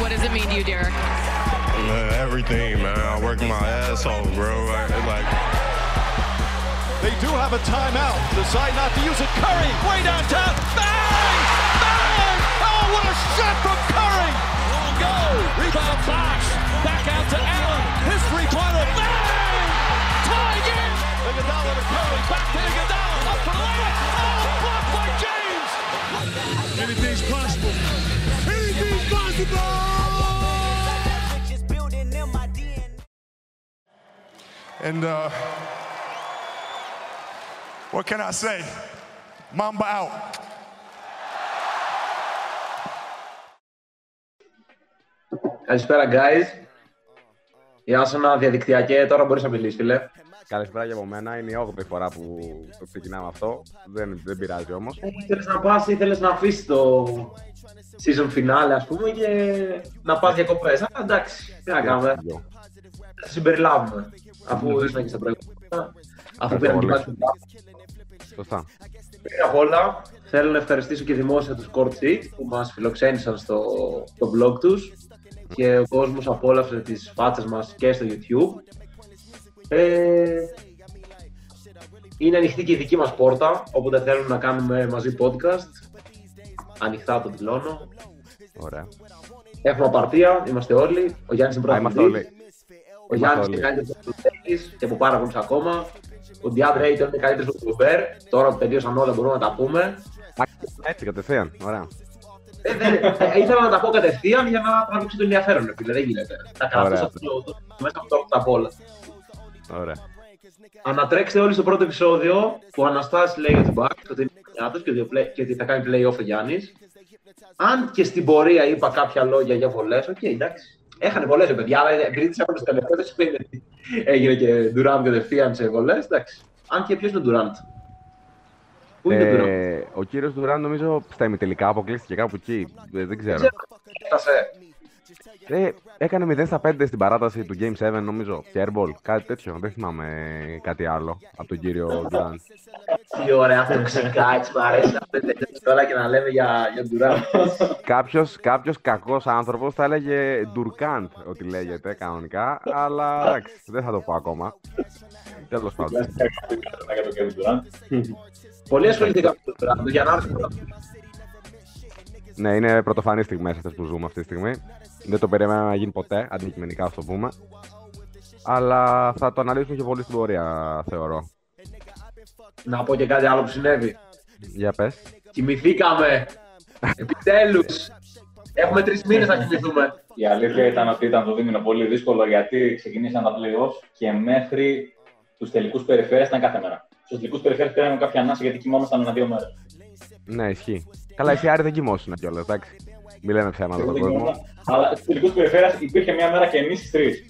What does it mean to you, Derek? Man, everything, man. I work my ass off, bro. I, like. They do have a timeout. Decide not to use it. Curry, way downtown. Bang! Bang! Oh, what a shot from Curry! Long go. Rebound box. Back out to Allen. His three-pointer. Bang! Tie game. Iguodala to Curry. Back to Iguodala. Up for the layup. Oh, blocked by James. Anything's possible. Anything's possible. And uh, what can I say? Mamba out. Καλησπέρα, guys. Γεια σου, να διαδικτυακέ. Τώρα μπορείς να μιλήσεις, φίλε. Καλησπέρα για από μένα. Είναι η 8η φορά που το ξεκινάμε αυτό. Δεν, δεν πειράζει όμως. Ήθελες να πας, ήθελες να αφήσεις το season finale, ας πούμε, και να πας διακοπές. Α, εντάξει, τι να κάνουμε. Θα συμπεριλάβουμε. Αφού ήσουν και στα προηγούμενα. Αφού πήραμε και πάλι Σωστά. Πριν απ' όλα, θέλω να ευχαριστήσω και δημόσια τους Court Seat που μας φιλοξένησαν στο, στο blog τους και ο κόσμος απόλαυσε τις φάτσες μας και στο YouTube. Ε, είναι ανοιχτή και η δική μας πόρτα, όποτε θέλουν να κάνουμε μαζί podcast. Ανοιχτά το δηλώνω. Ωραία. Έχουμε απαρτία, είμαστε όλοι. Ο Γιάννης είναι Α, είμαστε πρωταθλητής. όλοι. Ο Είμαστε Γιάννης όλοι. είναι καλύτερος πρωταθλητής και από πάρα πολλούς ακόμα. Ο Ντιάντρε Ayton είναι καλύτερος του Κουμπέρ. Τώρα που τελείωσαν όλα μπορούμε να τα πούμε. Α, Έτσι, κατευθείαν. Ωραία. Ε, δεν- ε, ήθελα να τα πω κατευθείαν για να τραβήξω το ενδιαφέρον, ρε φίλε. Δεν γίνεται. Τα Ωραία. κρατούσα αυτό το- μέσα από τώρα τα όλα. Ωραία. Ανατρέξτε όλοι στο πρώτο επεισόδιο που ο Αναστάσης λέει για την Bucks, ότι είναι η και, ότι ο play- και ότι θα κάνει play-off ο Γιάννης. Αν και στην πορεία είπα κάποια λόγια για βολές, οκ, εντάξει. Έχανε βολές, ρε παιδιά, αλλά επειδή τις έχουν στο τελευταίο, δεν σημαίνει ότι έγινε και Durant κατευθείαν σε βολές, εντάξει. Αν και ποιος είναι ο Durant; Πού είναι ο Durant; Ε, ο κύριος Ντουράν νομίζω στα ημιτελικά αποκλείστηκε κάπου εκεί. Ε, δεν ξέρω. Έφτασε. Ε, έκανε 0 στα 5 στην παράταση του Game 7, νομίζω. Και airball, κάτι τέτοιο. Δεν θυμάμαι κάτι άλλο από τον κύριο Ντουράν. Τι ωραία, αυτό ξεκά, έτσι μου αρέσει. Αυτό είναι τώρα και να λέμε για, για Durant. κάποιος, κάποιος κακός άνθρωπος θα έλεγε Ντουρκάντ ότι λέγεται κανονικά, αλλά εντάξει, δεν θα το πω ακόμα. Τέλος πάντων. για τον Kevin Durant. Πολύ ασχοληθήκαμε με τον Durant, για να έρθει Ναι, είναι πρωτοφανή στιγμές αυτές που ζούμε αυτή τη στιγμή. Δεν το περίμενα να γίνει ποτέ, αντικειμενικά ας το πούμε. Αλλά θα το αναλύσουμε και πολύ στην πορεία, θεωρώ. Να πω και κάτι άλλο που συνέβη. Για πες. Κοιμηθήκαμε. Επιτέλους. Έχουμε τρεις μήνες να κοιμηθούμε. Η αλήθεια ήταν ότι ήταν το δίμηνο πολύ δύσκολο γιατί ξεκινήσαν τα playoffs και μέχρι τους τελικούς περιφέρειες ήταν κάθε μέρα. Στους τελικούς περιφέρειες πήραμε κάποια ανάσα γιατί κοιμόμασταν ένα-δύο μέρες. Ναι, ισχύει. Καλά, εσύ Άρη δεν κοιμόσουν κιόλας, εντάξει. Μην λέμε ψέματα τον κόσμο. Αλλά στου τελικού περιφέρειε υπήρχε μια μέρα και εμείς τι τρεις.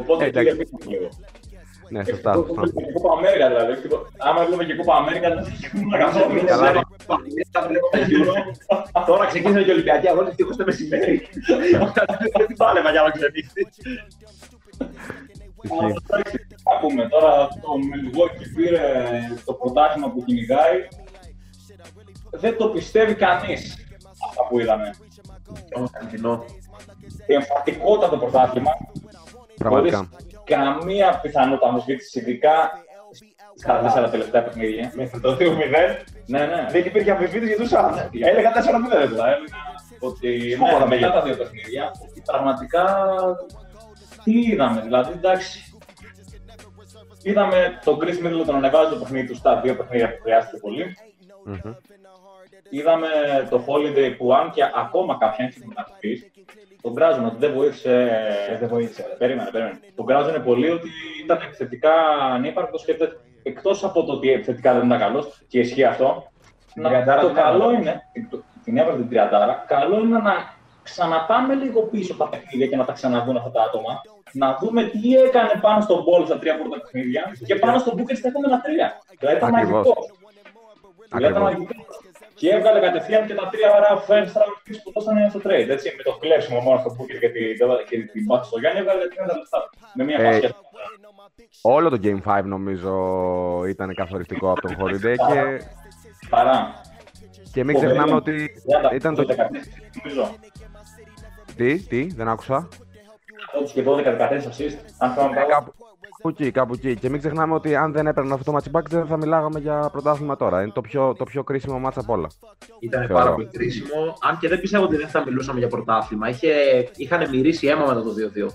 Οπότε Ε, τι εντάξει. λυπήθηκα λίγο. Ναι, Και σωστά, αυτό σωστά. που και Κούπα Αμέρικα δηλαδή. Άμα έβλεπε και Κούπα Αμέρικα δεν θα κοιμούμουν καθόλου. Καλά. Τώρα ξεκίνησαν και οι Ολυμπιακοί αγώνες και το μεσημέρι. Δεν πάλευα για να ξεφύγεις. Αλλά, εντάξει, Θα πούμε τώρα το Milwaukee πήρε το πρωτάθλημα που κυνηγάει. Δεν το πιστεύει κανείς αυτά που είδαμε. Εμφαντικότατο πρωτάθλημα. Πραγματικά. χωρίς καμία πιθανότητα αμφισβήτηση, ειδικά στα τέσσερα τελευταία παιχνίδια. Μέχρι το 2-0. Ναι, ναι. Δεν υπήρχε αμφισβήτηση για τους άλλους. Έλεγα 4-0 δηλαδή. Έλεγα ότι ναι, μετά τα δύο παιχνίδια, ότι πραγματικά τι είδαμε, δηλαδή εντάξει. Είδαμε τον Chris Middleton να ανεβάζει το παιχνίδι του στα δύο παιχνίδια που χρειάστηκε πολύ. Μμμ. Είδαμε το Holiday που αν και ακόμα κάποια είναι να πεις, τον κράζουν ότι δεν βοήθησε. δεν βοήθησε. Περίμενε, περίμενε. Τον κράζουν πολύ ότι ήταν επιθετικά ανύπαρκτος και εκτός από το ότι επιθετικά δεν ήταν καλός και ισχύει αυτό. Να, τριαντάρα το την καλό έβαλε. είναι, το- την έβαλε την τριαντάρα, καλό είναι να ξαναπάμε λίγο πίσω τα παιχνίδια και να τα ξαναδούν αυτά τα άτομα. Να δούμε τι έκανε πάνω στον Ball στα τρία πρώτα παιχνίδια και πάνω στον Booker στα επόμενα τρία. Δηλαδή ήταν Ακριβώς. μαγικό. Δηλαδή ήταν Ακριβώς. μαγικό. Και έβγαλε κατευθείαν και τα τρία ωραία first round picks που δώσανε στο trade. Έτσι, με το κλέψιμο μόνο στο Booker και την, και την πάθη στο Γιάννη, έβγαλε τρία τα λεφτά. Με μια Ε, πάση. Όλο το Game 5 νομίζω ήταν καθοριστικό από τον Holiday και Παρά. Και μην ξεχνάμε ότι ήταν το. 14, νομίζω. Τι, τι, δεν άκουσα. Ότι και 12-14 assist, αν θυμάμαι Ε, καλά. Κάπου, κάπου εκεί, κάπου εκεί. Και μην ξεχνάμε ότι αν δεν έπαιρνε αυτό το match back δεν θα μιλάγαμε για πρωτάθλημα τώρα. Είναι το πιο, το πιο κρίσιμο match από όλα. Ήταν Θεωρώ. πάρα πολύ κρίσιμο. Αν και δεν πιστεύω ότι δεν θα μιλούσαμε για πρωτάθλημα. Είχε, είχαν μυρίσει αίμα μετά το 2-2.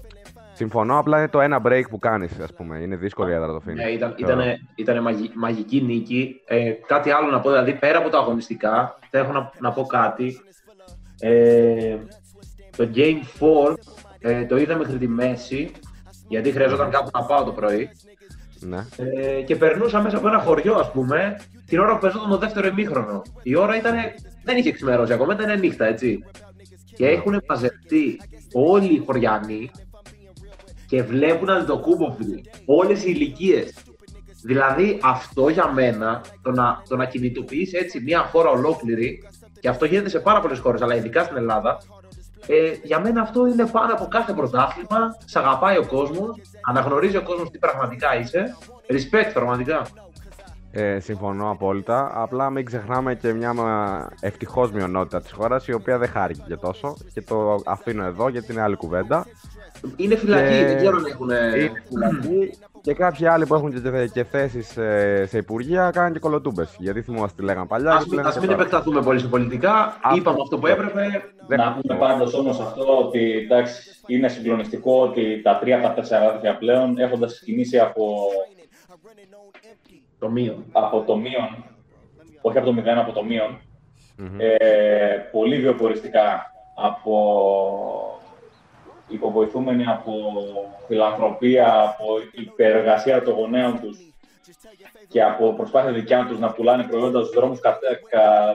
Συμφωνώ, απλά είναι το ένα break που κάνεις, ας πούμε. Είναι δύσκολη η έδρα το Phoenix. Ναι, ήταν, Θεωρώ. ήτανε, ήτανε μαγι- μαγική νίκη. Ε, κάτι άλλο να πω, δηλαδή πέρα από τα αγωνιστικά, θα έχω να, να πω κάτι. Ε, το Game 4 ε, το είδα μέχρι τη μέση, γιατί χρειαζόταν κάπου να πάω το πρωί. Ναι. Ε, και περνούσα μέσα από ένα χωριό, ας πούμε, την ώρα που παίζονταν το δεύτερο ημίχρονο. Η ώρα ήταν, δεν είχε ξημερώσει ακόμα, ήταν νύχτα, έτσι. Και έχουν μαζευτεί όλοι οι χωριανοί και βλέπουν Αντετοκούμποφιλ, όλες οι ηλικίες. Δηλαδή αυτό για μένα, το να, το να κινητοποιήσει έτσι μια χώρα ολόκληρη, και αυτό γίνεται σε πάρα πολλές χώρες, αλλά ειδικά στην Ελλάδα, ε, για μένα αυτό είναι πάνω από κάθε πρωτάθλημα. Σ' αγαπάει ο κόσμος, αναγνωρίζει ο κόσμος τι πραγματικά είσαι. Respect πραγματικά. Ε, συμφωνώ απόλυτα. Απλά μην ξεχνάμε και μια ευτυχώς μειονότητα της χώρας η οποία δεν χάρηκε τόσο. Και το αφήνω εδώ γιατί είναι άλλη κουβέντα. Είναι φυλακή, Και- δεν ξέρω αν έχουν. Είναι φυλακή και κάποιοι άλλοι που έχουν και, και θέσεις σε, σε υπουργεία κάνουν και κολοτούμπες. Γιατί θυμόμαστε τι λέγανε παλιά. Α και τι μην, λένε ας και μην τώρα. επεκταθούμε πολύ σε πολιτικά. Αυτό. Είπαμε αυτό που έπρεπε. Δεν- Να πούμε πάντως όμως αυτό ότι εντάξει, είναι συγκλονιστικό ότι τα τρία από τα τέσσερα αδέρφια πλέον έχοντας ξεκινήσει από, Το μείον. από το μείον, όχι από το μηδέν, από το μείον, Μμμ. ε, πολύ βιοποριστικά από υποβοηθούμενοι από φιλανθρωπία, από υπεργασία των γονέων τους και από προσπάθεια δικιά τους να πουλάνε προϊόντα στους δρόμους κα, κα,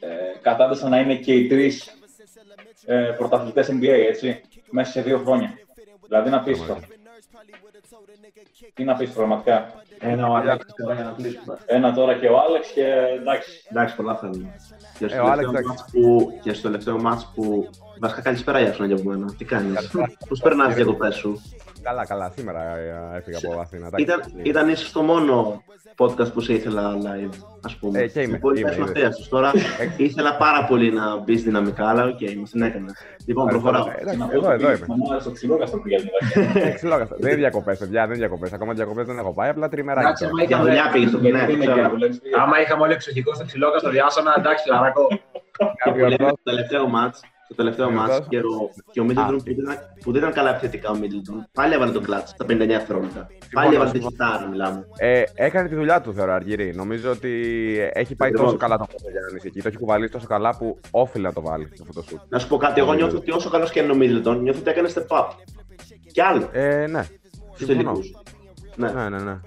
ε, κατάντασαν να είναι και οι τρεις ε, πρωταθλητές NBA, έτσι, μέσα σε δύο χρόνια. Δηλαδή είναι απίστευτο. Είναι απίστευτο πραγματικά. Ένα ο Αλέξη τώρα για να κλείσουμε. Ένα τώρα και ο Άλεξ και εντάξει. Εντάξει, πολλά θέλουμε. Και στο, Ε, ο Άλεξ, τελευταίο μάτς που, και στο τελευταίο μάτς που. Βασικά, καλησπέρα για για από μένα. Τι κάνεις; Πώς περνάς τι διακοπές σου; Καλά, καλά. Σήμερα ε, έφυγα από Αθήνα. εντάξει. Ήταν, ήταν ίσως το μόνο podcast που σε ήθελα live, ας πούμε. Ε, και είμαι, Πολύ είμαι, είμαι, είδες. τους. Τώρα ήθελα πάρα πολύ να μπεις δυναμικά, αλλά οκ, okay, μας την έκανες. Λοιπόν, προχωράω. Εντάξει, Να πω Εδώ, ότι εδώ είμαι. Μου άρεσε το ξυλόκαστρο που γέλνει. Ε, ξυλόγαστα. Δεν είναι διακοπές, παιδιά, δεν είναι διακοπές. Ακόμα διακοπές δεν έχω πάει, απλά τριμεράκι. Εντάξει, τώρα. άμα Για είχαμε, δουλειά πήγες στο Γιατί ναι, είναι ξέρω. και που λες, άμα είχαμε όλοι εξοχικό στο ξυλόκα στο διάσωνα, εντάξει, λαράκο. Και που λέμε στο τελευταίο μάτς, στο τελευταίο Γιορτός. μάτς και ο, και ο Middleton που, δεν ήταν- που δεν ήταν καλά επιθετικά ο Middleton, πάλι έβαλε τον κλάτς στα 59 δευτερόλεπτα. Πάλι έβαλε τη χιτάρα, μιλάμε. Ε, έκανε τη δουλειά του, θεωρώ, Αργυρή. Νομίζω ότι έχει πάει Ακριβώς. τόσο καλά το πρώτο Γιάννης εκεί. Το έχει κουβαλήσει τόσο καλά που όφιλε να το βάλει αυτό το σουτ. Να σου πω κάτι, εγώ νιώθω ότι όσο καλός και είναι ο Middleton, νιώθω ότι έκανε step up. Κι άλλο, Ε, ναι. στους Συμφωνώ. τελικούς. Ναι, Ναι, ναι, ναι.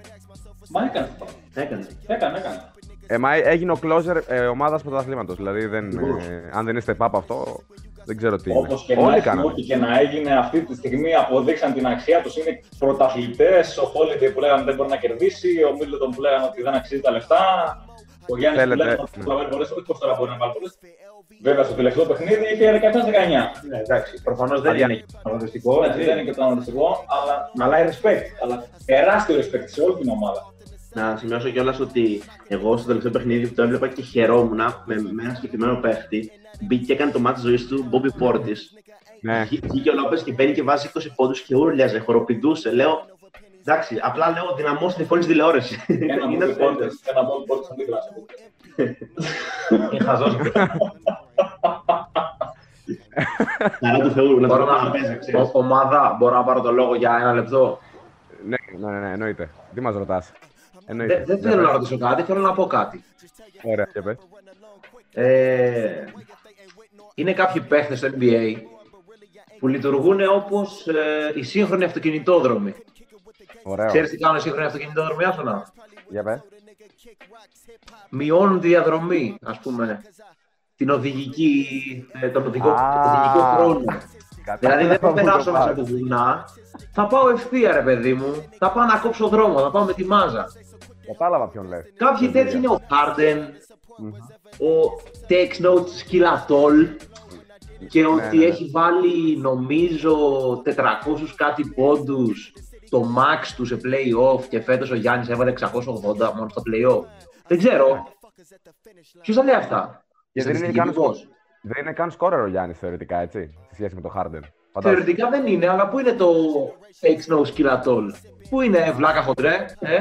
Μα έκανε αυτό. έκανε. Έκανε, έκανε. Ε, μα έγινε ο closer ε, ομάδας πρωταθλήματος. Δηλαδή, δεν, ε, αν δεν είναι step up αυτό, δεν ξέρω τι είναι. Όπως και, να Όλοι έχει, κάνανε. ό,τι και να έγινε αυτή τη στιγμή, αποδείξαν την αξία τους. Είναι πρωταθλητές. Ο Holiday που λέγανε δεν μπορεί να κερδίσει. Ο Middleton που λέγανε ότι δεν αξίζει τα λεφτά. Ο Γιάννης που Θέλετε, λέγανε ότι ναι. θα βάλει πολλέ. Όχι πώς τώρα μπορεί να βάλει πολλέ. Βέβαια στο τελευταίο παιχνίδι είχε 17-19. Ναι, εντάξει, προφανώς δεν είναι αγωνιστικό. Έτσι, δεν είναι και το αναλυτικό, αλλά, αλλά respect. Αλλά τεράστιο respect σε όλη την ομάδα. Να σημειώσω κιόλας ότι εγώ στο τελευταίο παιχνίδι που το έβλεπα και χαιρόμουν με, με ένα συγκεκριμένο παίχτη. Μπήκε και έκανε το μάτι ζωής του, Μπόμπι Πόρτη. Ναι. Βγήκε ο Λόπες και μπαίνει και βάζει 20 πόντου και ούρλιαζε, χοροπηδούσε. Λέω, εντάξει, απλά λέω δυναμό τη φωνή τηλεόρασης. Ένα Είναι Bobby τέλειο. Portis, ένα Bobby Portis αντίδραση. Είναι χαζός. Χαρά του Θεού, να Μπορώ το να- να παίζει, ξέρεις. Ο- Ομάδα, μπορώ να πάρω το λόγο για ένα λεπτό; Ναι, ναι, ναι, ναι, εννοείται. Τι μας ρωτάς; Δεν δεν θέλω να ρωτήσω κάτι, θέλω να πω κάτι. Ωραία, και πες. Ε, είναι κάποιοι παίχτες στο NBA που λειτουργούν όπως ε, οι σύγχρονοι αυτοκινητόδρομοι. Ωραίο. Ξέρεις τι κάνουν οι σύγχρονοι αυτοκινητόδρομοι, Άσονα. Για πες. Μειώνουν τη διαδρομή, ας πούμε, την οδηγική, ε, τον οδηγικό, Α. οδηγικό χρόνο. Δηλαδή δεν θα Κατάλαβα που το περάσω μέσα πας. από βουνά, θα πάω ευθεία ρε παιδί μου, θα πάω να κόψω δρόμο, θα πάω με τη μάζα. Κατάλαβα ποιον λες. Κάποιοι τέτοιοι είναι ο Harden, ο Takes Notes Σκυλατόλ και ότι ναι, ναι. έχει βάλει νομίζω 400 κάτι πόντους το max του σε play-off και φέτος ο Γιάννης έβαλε 680 μόνο στα play-off. Δεν ξέρω. Ποιος θα λέει αυτά; Γιατί δεν είναι, καν, Στατιστικός. δεν είναι καν σκόρερ ο Γιάννης θεωρητικά, έτσι, σε σχέση με τον Harden. Φαντάζομαι. Θεωρητικά δεν είναι, αλλά πού είναι το fake no skill at all. Πού είναι βλάκα χοντρέ, ε;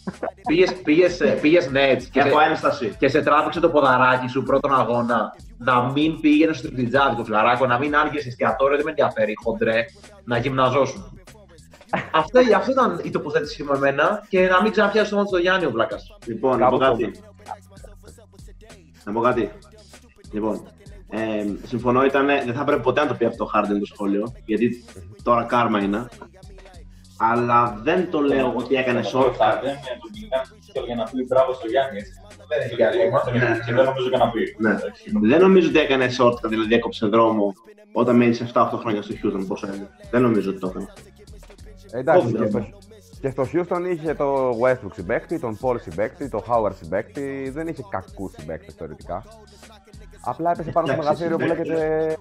πήγες, πήγες, ε, πήγες Nets και, Έχω σε, ένσταση. και σε τράβηξε το ποδαράκι σου πρώτον αγώνα να μην πήγαινες στο τριπτιτζάδικο φιλαράκο, να μην άργησε εστιατόριο, δεν με ενδιαφέρει χοντρέ, να γυμναζώσουν. αυτό, αυτό ήταν η τοποθέτηση μου εμένα και να μην ξαναπιάσεις το μάτι στο Γιάννη ο Βλάκας. Λοιπόν, να Κάπου πω το- κάτι. Να πω κάτι. Λοιπόν, ε, συμφωνώ, ήταν, δεν θα πρέπει ποτέ να το πει αυτό το Harden το σχόλιο, γιατί τώρα κάρμα είναι. Αλλά δεν το λέω ότι έκανε short. Δεν τον κυνηγάνε για να πει μπράβο στο Γιάννη. έτσι. Δεν έχει πει ακόμα. Και δεν νομίζω και να πει. Ναι. Δεν νομίζω ότι έκανε short, δηλαδή έκοψε δρόμο όταν μένει 7-8 χρόνια στο Houston, πόσο είναι. Δεν νομίζω ότι το έκανε. Εντάξει, Όχι, και στο, και στο Houston είχε το Westbrook συμπέκτη, τον Paul συμπέκτη, τον Howard συμπέκτη. Δεν είχε κακούς συμπέκτε θεωρητικά. Απλά έπεσε πάνω στο Εντάξει, μεγαθύριο που συμπαίκτες. λέγεται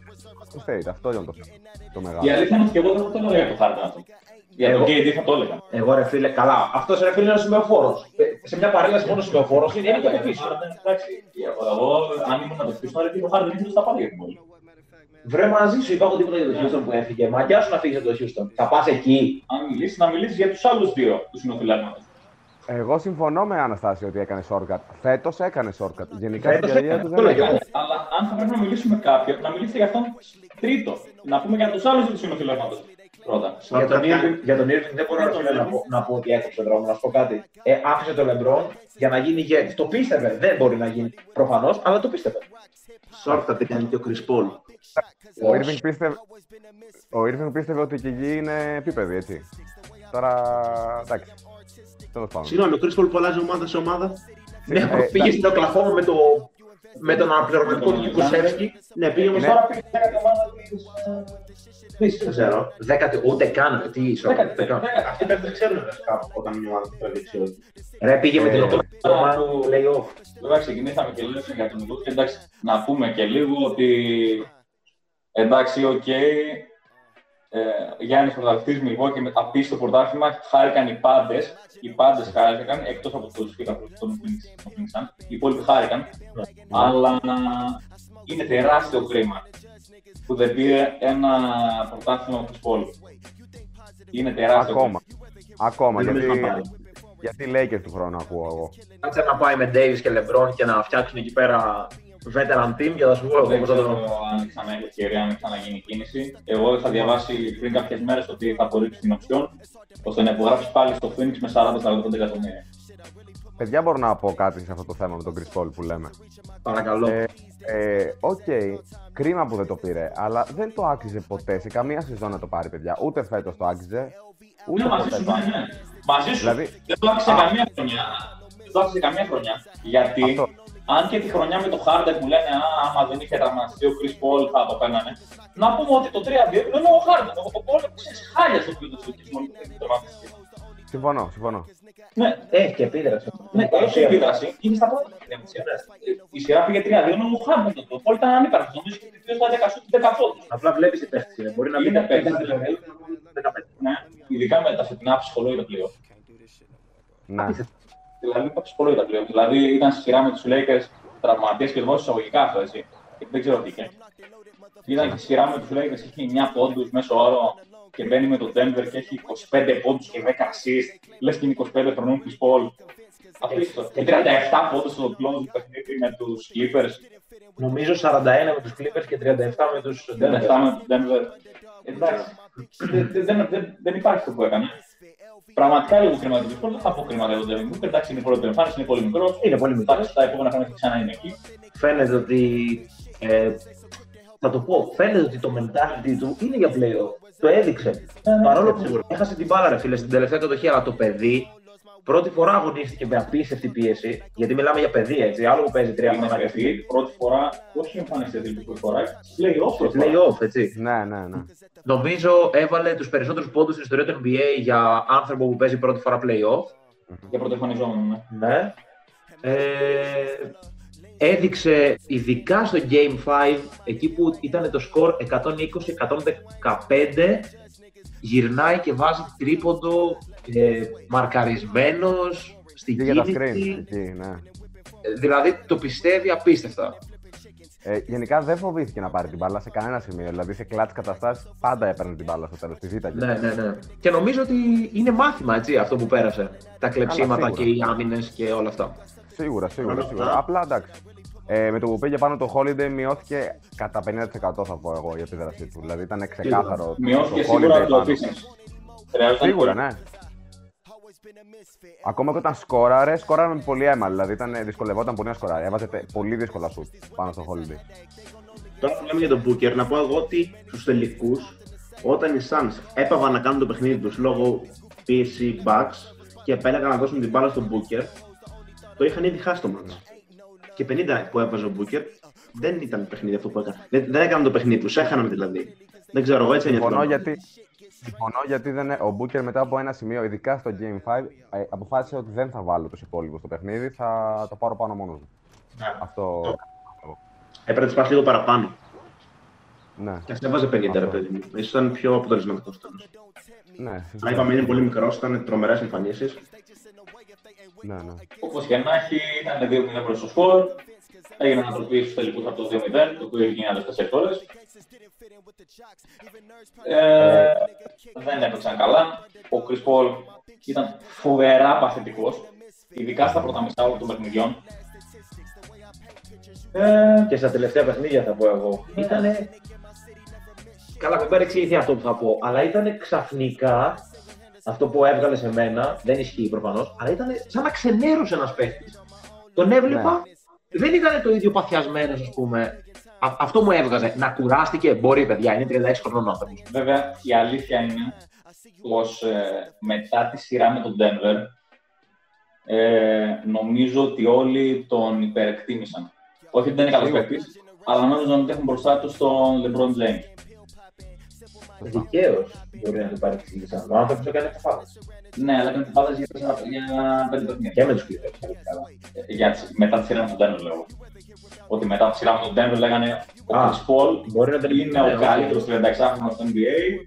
το State. Αυτό είναι το, το μεγάλο. Η αλήθεια είναι ότι και εγώ δεν θα το έλεγα για το Harden αυτό. Για τον KD θα το έλεγα. Εγώ ρε φίλε, καλά. Αυτός ρε φίλε είναι ο σημεοφόρο. Σε μια παρέλαση μόνο ο σημεοφόρο είναι είναι και από πίσω. Harden, εντάξει, Εγώ, αν ήμουν να το πείσω, θα έλεγα το Harden ήθελε στα πόδια για την πόλη. Βρε μαζί σου, είπα εγώ τίποτα για το Houston που έφυγε. Μαγιά σου να φύγεις από το Houston. Θα πας εκεί. Αν μιλήσεις, να μιλήσεις για τους άλλους δύο τους συνοφυλάκματο. Εγώ συμφωνώ με Αναστάση ότι έκανε shortcut. Φέτος έκανε shortcut. Γενικά στην Φέτος καριέρα έκανε, του αυτό δεν λέω έκανε. κι εγώ. Αλλά αν θα πρέπει να μιλήσουμε με κάποιον, να μιλήσετε για αυτόν τρίτο. Να πούμε για τους άλλους τους συνοφυλάκματο πρώτα. Για τον, Shortcut Irving, για τον Irving δεν μπορώ ρε φίλε, να, πω, να πω ότι έκοψε δρόμο. Να σου πω κάτι. Ε, άφησε τον Λεμπρόν για να γίνει ηγέτης. Το πίστευε. Δεν μπορεί να γίνει προφανώς, αλλά το πίστευε. Short δεν έκανε και ο Chris Paul. Ο Irving πίστευε, ο Irving πίστευε ότι και εκεί είναι επίπεδη, έτσι. Τώρα, εντάξει. Τέλος πάντων. Συγγνώμη, ο Chris Paul που αλλάζει ομάδα σε ομάδα. Ναι, Ε, πήγε στην Οκλαχώμα με, το, με τον αναπληρωματικό του Κουσεύσκι. Ναι, πήγε όμως Ναι. τώρα. πήγε στην ομάδα της. Δεν ξέρω. Δέκατη, ούτε καν. Τι είσαι, Δέκατη, ούτε καν. δέκατη. Αυτοί δεν ξέρουν βασικά όταν μια ομάδα θα δείξει ότι. Ρε, πήγε με την Ε, Οκλαχώμα του- playoff. Βέβαια, ξεκινήσαμε και λίγο για τον Λούτ. Εντάξει, να πούμε και λίγο ότι εντάξει, οκ. Ε, Γιάννης πρωταθλητή Μιλγό και με απίστευτο πρωτάθλημα χάρηκαν οι πάντες. Οι πάντες χάρηκαν εκτός από τους φίλου των Phoenix. Οι υπόλοιποι χάρηκαν. Αλλά είναι τεράστιο κρίμα που δεν πήρε ένα πρωτάθλημα τους Πολ. Είναι τεράστιο Ακόμα. Ακόμα. Δεν Γιατί, νομίζω να πάρει. γιατί Lakers του χρόνου ακούω εγώ. Κάτσε να πάει με Davis και LeBron και να φτιάξουν εκεί πέρα veteran team και θα σου πω εγώ Δεν πώς θα ξέρω το αν ξανά έχει ευκαιρία, αν ξαναγίνει κίνηση. Εγώ είχα διαβάσει πριν κάποιες μέρες ότι θα απορρίψει την οψιόν ώστε να υπογράψεις πάλι στο Phoenix με 40-45 εκατομμύρια. Παιδιά, μπορώ να πω κάτι σε αυτό το θέμα με τον Chris Paul που λέμε. Παρακαλώ. Ε, ε, Οκ, κρίμα που δεν το πήρε, αλλά δεν το άξιζε ποτέ σε καμία σεζόν να το πάρει, παιδιά. Ούτε φέτος το άξιζε, ούτε Ναι, μαζί ποτέ σου, το ναι, άξιζε. ναι. Μαζί σου. Δηλαδή- Δεν το άξιζε καμία χρονιά. Δεν το άξιζε καμία χρονιά. Γιατί Αυτό. Αν και τη χρονιά με το Harden που λένε Α, άμα δεν είχε τραυματιστεί ο Chris Paul θα το παίρνανε. Να πούμε ότι το 3-2 είναι ο Harden. Ο ο Paul ξέρει χάλια στο πλήρω του και μόλι δεν τραυματιστεί. Συμφωνώ, συμφωνώ. Ναι, Έχει και επίδραση. Ναι, έχει επίδραση. Είναι στα πρώτα παιχνίδια με τη σειρά. Η σειρά πήγε 3-2, είναι ο Χάμπερ. Το Πολ ήταν ανύπαρκτος. Νομίζω ότι ποιο θα δέκα σου την πόντου. Απλά βλέπεις τι παίχτε είναι. Μπορεί να μπει Είναι 15 παίκτης, δηλαδή. δηλαδή. 15. Ναι, ειδικά με τα φετινά ψυχολόγια πλέον. Ναι. Δηλαδή είπα ψυχολόγια πλέον. Δηλαδή ήταν στη σειρά με τους Lakers τραυματίες και βάζω εισαγωγικά αυτό έτσι. Γιατί δεν ξέρω τι είχε. Ήταν στη σειρά με τους Lakers έχει 9 πόντους μέσω όρο και μπαίνει με το Denver και έχει 25 πόντους και 10 assist. Λες και είναι 25 χρονών τη Paul. Απίστευτο. Και 37 πόντους στο close του παιχνίδι με τους Clippers. Νομίζω 41 με τους Clippers και 37 με τους Δεν με το Denver. Εντάξει. Δεν- δεν- δεν- δεν- Δεν υπάρχει αυτό που έκανε. Πραγματικά λίγο κρίμα του Δεν θα πω κρίμα για τον Devin Booker. Εντάξει, είναι πρώτη εμφάνιση, είναι πολύ μικρός. Είναι πολύ μικρός. Εντάξει, τα επόμενα χρόνια θα ξανά είναι εκεί. Φαίνεται ότι. Ε, θα το πω, φαίνεται ότι το mentality του είναι για playoff. Το έδειξε. Παρόλο που έχασε την μπάλα, ρε φίλε, στην τελευταία κατοχή, αλλά το παιδί πρώτη φορά αγωνίστηκε με απίστευτη πίεση. Γιατί μιλάμε για παιδί, έτσι. Άλλο που παίζει τρία Είναι χρόνια και παιδί, πρώτη φορά, όχι εμφανιστή την πρώτη φορά, playoff στο πρώτη φορά. playoff, έτσι. Ναι, ναι, ναι. Νομίζω έβαλε τους περισσότερους πόντους στην ιστορία του NBA για άνθρωπο που παίζει πρώτη φορά playoff. Για πρωτοεμφανιζόμενο, ναι. Ναι. Ε, έδειξε ειδικά στο Game 5, εκεί που ήταν το σκορ 120-115, γυρνάει και βάζει τρίποντο, ε, μαρκαρισμένος, στην Και για τα screens κίνηση. εκεί, ναι. Δηλαδή το πιστεύει απίστευτα. Ε, γενικά δεν φοβήθηκε να πάρει την μπάλα σε κανένα σημείο. Δηλαδή σε κλατς καταστάσεις πάντα έπαιρνε την μπάλα στο τέλος. Τη ζήταγε. Ναι, ναι, ναι. Και νομίζω ότι είναι μάθημα έτσι, αυτό που πέρασε. Τα κλεψίματα σίγουρα. και οι άμυνες και όλα αυτά. Σίγουρα, σίγουρα, Όλα σίγουρα. αυτά. Απλά εντάξει. Ε, με το που πήγε πάνω το Holiday μειώθηκε κατά 50% θα πω εγώ η επίδρασή του. Δηλαδή ήταν ξεκάθαρο. Μειώθηκε το σίγουρα Holiday το πάνω. efficiency. Χρειάζονταν Σίγουρα, πολύ. ναι. Ακόμα και όταν σκόραρε, σκόραρε με πολύ αίμα. Δηλαδή ήταν, δυσκολευόταν πολύ να σκοράρει. Έβαζε τε- πολύ δύσκολα σουτ πάνω στο Holiday. Τώρα που λέμε για τον Booker, να πω εγώ ότι στους τελικούς, όταν οι Suns έπαβαν να κάνουν το παιχνίδι τους λόγω πίεση bugs και επέλεγαν να δώσουν την μπάλα στον Booker, το είχαν ήδη χάσει το match. Και 50 που έβαζε ο Booker δεν ήταν παιχνίδι αυτό που έκανε. Δεν, δεν έκαναν το παιχνίδι τους, έχαναν δηλαδή. Δεν ξέρω, εγώ έτσι ένιωθα. Συμφωνώ γιατί, συμφωνώ γιατί δεν, ο Booker μετά από ένα σημείο, ειδικά στο Game 5, ε, αποφάσισε ότι δεν θα βάλω τους υπόλοιπους στο παιχνίδι, θα το πάρω πάνω μόνος μου. Αυτό. Έπρεπε να σπάσει λίγο παραπάνω. Ναι, Και ας έβαζε 50 ρε παιδί μου. σω ήταν πιο αποτελεσματικός στο τέλο. ναι, Αλλά συμφωνώ. είπαμε είναι πολύ μικρός, ήταν τρομερές εμφανίσεις. ναι, ναι. Όπως και να έχει, ήταν 2-0 προς το σκορ. Έγινε ανατροπή στου τελικού από το 2-0, το οποίο έχει γίνει άλλες 4 φορές. Ε, δεν έπαιξαν καλά. Ο Chris Paul ήταν φοβερά παθητικός, ειδικά στα πρώτα μισά όλων των παιχνιδιών. Ε, Και στα τελευταία παιχνίδια θα πω εγώ. Ήτανε. Καλά, μην παρεξηγηθεί αυτό που θα πω, αλλά ήταν ξαφνικά αυτό που έβγαλε σε μένα, δεν ισχύει προφανώς, αλλά ήταν σαν να ξενέρωσε ένας παίχτη. Τον έβλεπα, δεν ήταν το ίδιο παθιασμένος, ας πούμε. Α- αυτό μου έβγαζε. Να κουράστηκε, μπορεί, παιδιά, είναι 36 χρονών άνθρωπος. Βέβαια, η αλήθεια είναι πως ε, μετά τη σειρά με τον Denver, ε, νομίζω ότι όλοι τον υπερεκτίμησαν. Όχι ότι δεν είναι καλός παίκτης, αλλά νόμιζαν ότι έχουν μπροστά τους τον LeBron James. Δικαίως μπορεί να το παρεξήγησαν. Ο άνθρωπο έκανε κεφάλαια. Ναι, αλλά έκανε πάντα για, για πέντε παιχνίδια. Και με τους κλειδέ. Ε, Για, τις- μετά τη σειρά με τον Denver, λέω. Ότι μετά τη σειρά με τον Denver λέγανε ο Α, Chris Paul Μπορεί να δεν είναι ο καλύτερος 36χρονος στο NBA.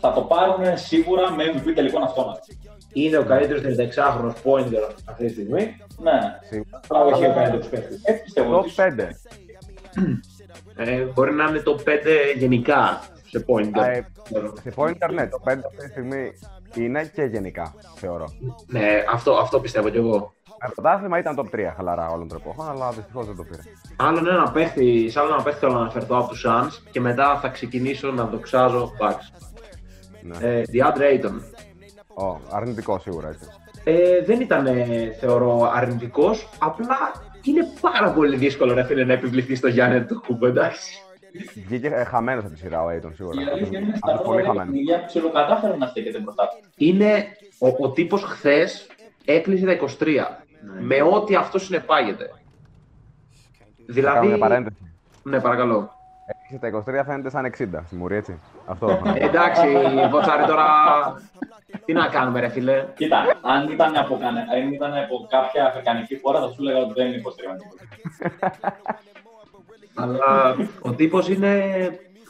Θα το πάρουν σίγουρα με MVP τελικών αυτόματα. Είναι ο καλύτερος 36χρονο point guard αυτή τη στιγμή. Ναι, Σίγουρα. Αλλά όχι ο Αλλά- καλύτερο παίχτη. έτσι πιστεύω. Το ότι- 5. Ε, μπορεί να είναι το 5 γενικά σε point guard. Ε, σε point ναι, το 5 αυτή τη στιγμή είναι και γενικά, θεωρώ. Ναι, αυτό, αυτό πιστεύω κι εγώ. Με πρωτάθλημα ήταν top 3 χαλαρά όλων των εποχών, αλλά δυστυχώς δεν το πήρε. Άλλον ένα παίχτη, σε άλλο ένα παίχτη θέλω να αναφερθώ από τους Suns και μετά θα ξεκινήσω να δοξάζω Bucks. Ναι. Ε, DeAndre Ayton. Ω, αρνητικό σίγουρα έτσι. Ε, δεν ήταν, ε, θεωρώ, αρνητικός. Απλά είναι πάρα πολύ δύσκολο ρε φίλε, να επιβληθεί στο Γιάννη του Κούμπο, εντάξει. Βγήκε ε, χαμένος από τη σειρά ο Aiton σίγουρα. Η αλήθεια είναι στα Αυτό πολύ πρώτα χαμένος. παιχνίδια ψιλοκατάφερε να στέκεται μπροστά τους. Είναι ο, ο τύπος χθες έκλεισε τα 23. Με ό,τι αυτό συνεπάγεται. Θα κάνω Δηλαδή. μια παρένθεση. Ναι, παρακαλώ. Έχεις τα 23 φαίνεται σαν 60 στη Μουρή, έτσι. Αυτό. έχω να πω. Εντάξει, Βοτσάρη τώρα. Τι να κάνουμε, ρε φίλε; Κοίτα, αν ήταν από, κανε... αν ήταν από κάποια αφρικανική χώρα, θα σου έλεγα ότι δεν είναι υποστηρίζοντα. Αλλά ο τύπος είναι.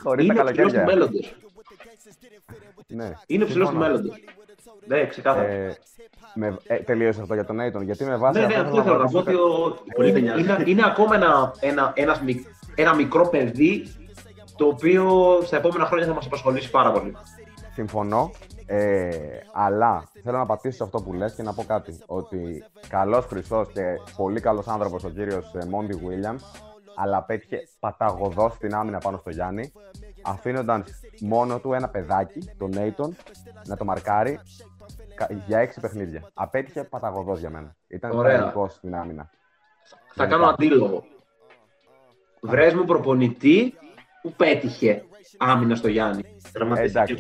Χωρίς τα είναι ψηλός του καλοκαίρια. μέλλοντος. ναι. Είναι ψηλός του Συμφωνώ. μέλλοντος. Ναι, ξεκάθαρα. Ε, με, ε, τελείωσε αυτό για τον Aiton, γιατί με βάση ναι, ναι, αυτό θέλω να πω ότι ο- είναι, είναι, είναι ακόμα ένα, ένα, ένας μικ- ένα μικρό παιδί το οποίο στα επόμενα χρόνια θα μας απασχολήσει πάρα πολύ. Συμφωνώ, ε, αλλά θέλω να πατήσω σε αυτό που λες και να πω κάτι. Ότι καλός Χριστός και πολύ καλός άνθρωπος ο κύριος Μόντι Williams, αλλά πέτυχε παταγωδός στην άμυνα πάνω στο Γιάννη, αφήνοντας μόνο του ένα παιδάκι, τον Νέιτον, να το μαρκάρει κα- για έξι παιχνίδια. Απέτυχε παταγωδός για μένα. Ήταν Ωραία. τραγικός στην άμυνα. Θα κάνω αντίλογο. Βρες μου προπονητή που πέτυχε άμυνα στο Γιάννη. Εντάξει.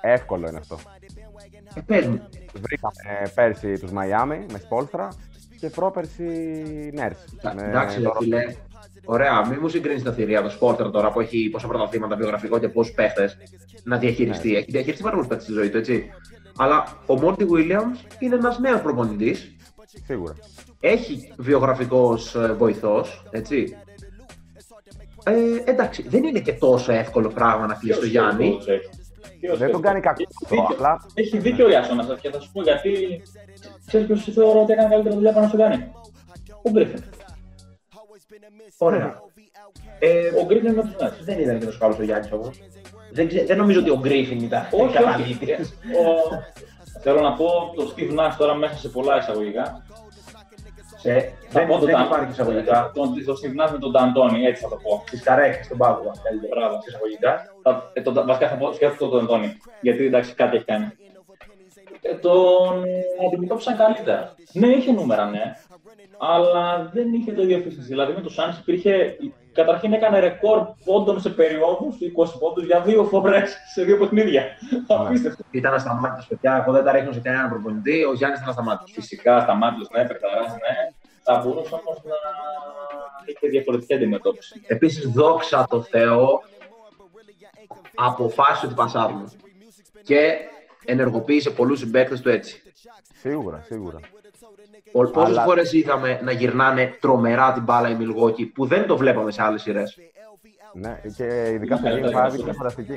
Εύκολο είναι αυτό. Ε, πες μου. Βρήκαμε ε, πέρσι τους Μαϊάμι με Σπόλστρα και πρόπερσι Νέρς. με Εντάξει, το ρε φίλε. Ωραία, μην μου συγκρίνεις τα θηρία του Σπόρτερ τώρα που έχει πόσα πρωταθλήματα βιογραφικό και πόσου παίχτες να διαχειριστεί. Ναι. Έχει διαχειριστεί πάρα πολλού παίχτε στη ζωή του, έτσι. Αλλά ο Μόρτι Williams είναι ένας νέος προπονητής. Σίγουρα. Έχει βιογραφικός βοηθός, έτσι. Ε, εντάξει, δεν είναι και τόσο εύκολο πράγμα να κλείσει το Γιάννη. Δεν τον κάνει κακό αυτό, απλά Έχει δίκιο ο Ιάσονας και θα σου πω γιατί. Ξέρεις ποιος θεωρώ ότι έκανε καλύτερη δουλειά πάνω στο Γιάννη; Ο Γκρίφιν. Ωραία. Ε, Ο Γκρίφιν με του Nets. δεν ήταν και τόσο καλό ο Γιάννης όμως. Δεν, ξέ- δεν νομίζω ότι ο Γκρίφιν ήταν Όχι, καταλήτρια. όχι. Ο- Θέλω να πω το Steve Nash τώρα μέσα σε πολλά εισαγωγικά. Σε, Θα δεν, πω το δεν Dan- υπάρχει εισαγωγικά. Τον, το Steve Nash με τον D'Antoni, έτσι θα το πω. Τη καρέκλα στον πάγο. Μπράβο. Εισαγωγικά. Θα- ε, τον- βασικά θα πω σκέφτομαι τον Αντώνη. Γιατί εντάξει κάτι έχει κάνει. Ε, τον αντιμετώπισαν καλύτερα. Ναι, είχε νούμερα, ναι. Αλλά δεν είχε το ίδιο efficiency. Δηλαδή με το Suns υπήρχε. Καταρχήν έκανε ρεκόρ πόντων σε περιόδους, 20 πόντους για δύο φορές σε δύο παιχνίδια. Απίστευτο. Ήταν ασταμάτητο, παιδιά. Εγώ δεν τα ρίχνω σε κανέναν προπονητή. Ο Γιάννης ήταν ασταμάτητο. Φυσικά σταμάτησε, ναι, παιχταρά, ναι. Θα μπορούσε όμως να είχε διαφορετική αντιμετώπιση. Επίσης, δόξα τω Θεώ, αποφάσισε ότι πασάρουν. Και ενεργοποίησε πολλούς συμπαίκτες του έτσι. Σίγουρα, σίγουρα. Πόσες Αλλά- φορές είδαμε να γυρνάνε τρομερά την μπάλα οι Μιλγόκοι που δεν το βλέπαμε σε άλλες σειρές. Ναι, και ειδικά στο Καλύτερα Game 5 για είναι το φανταστική.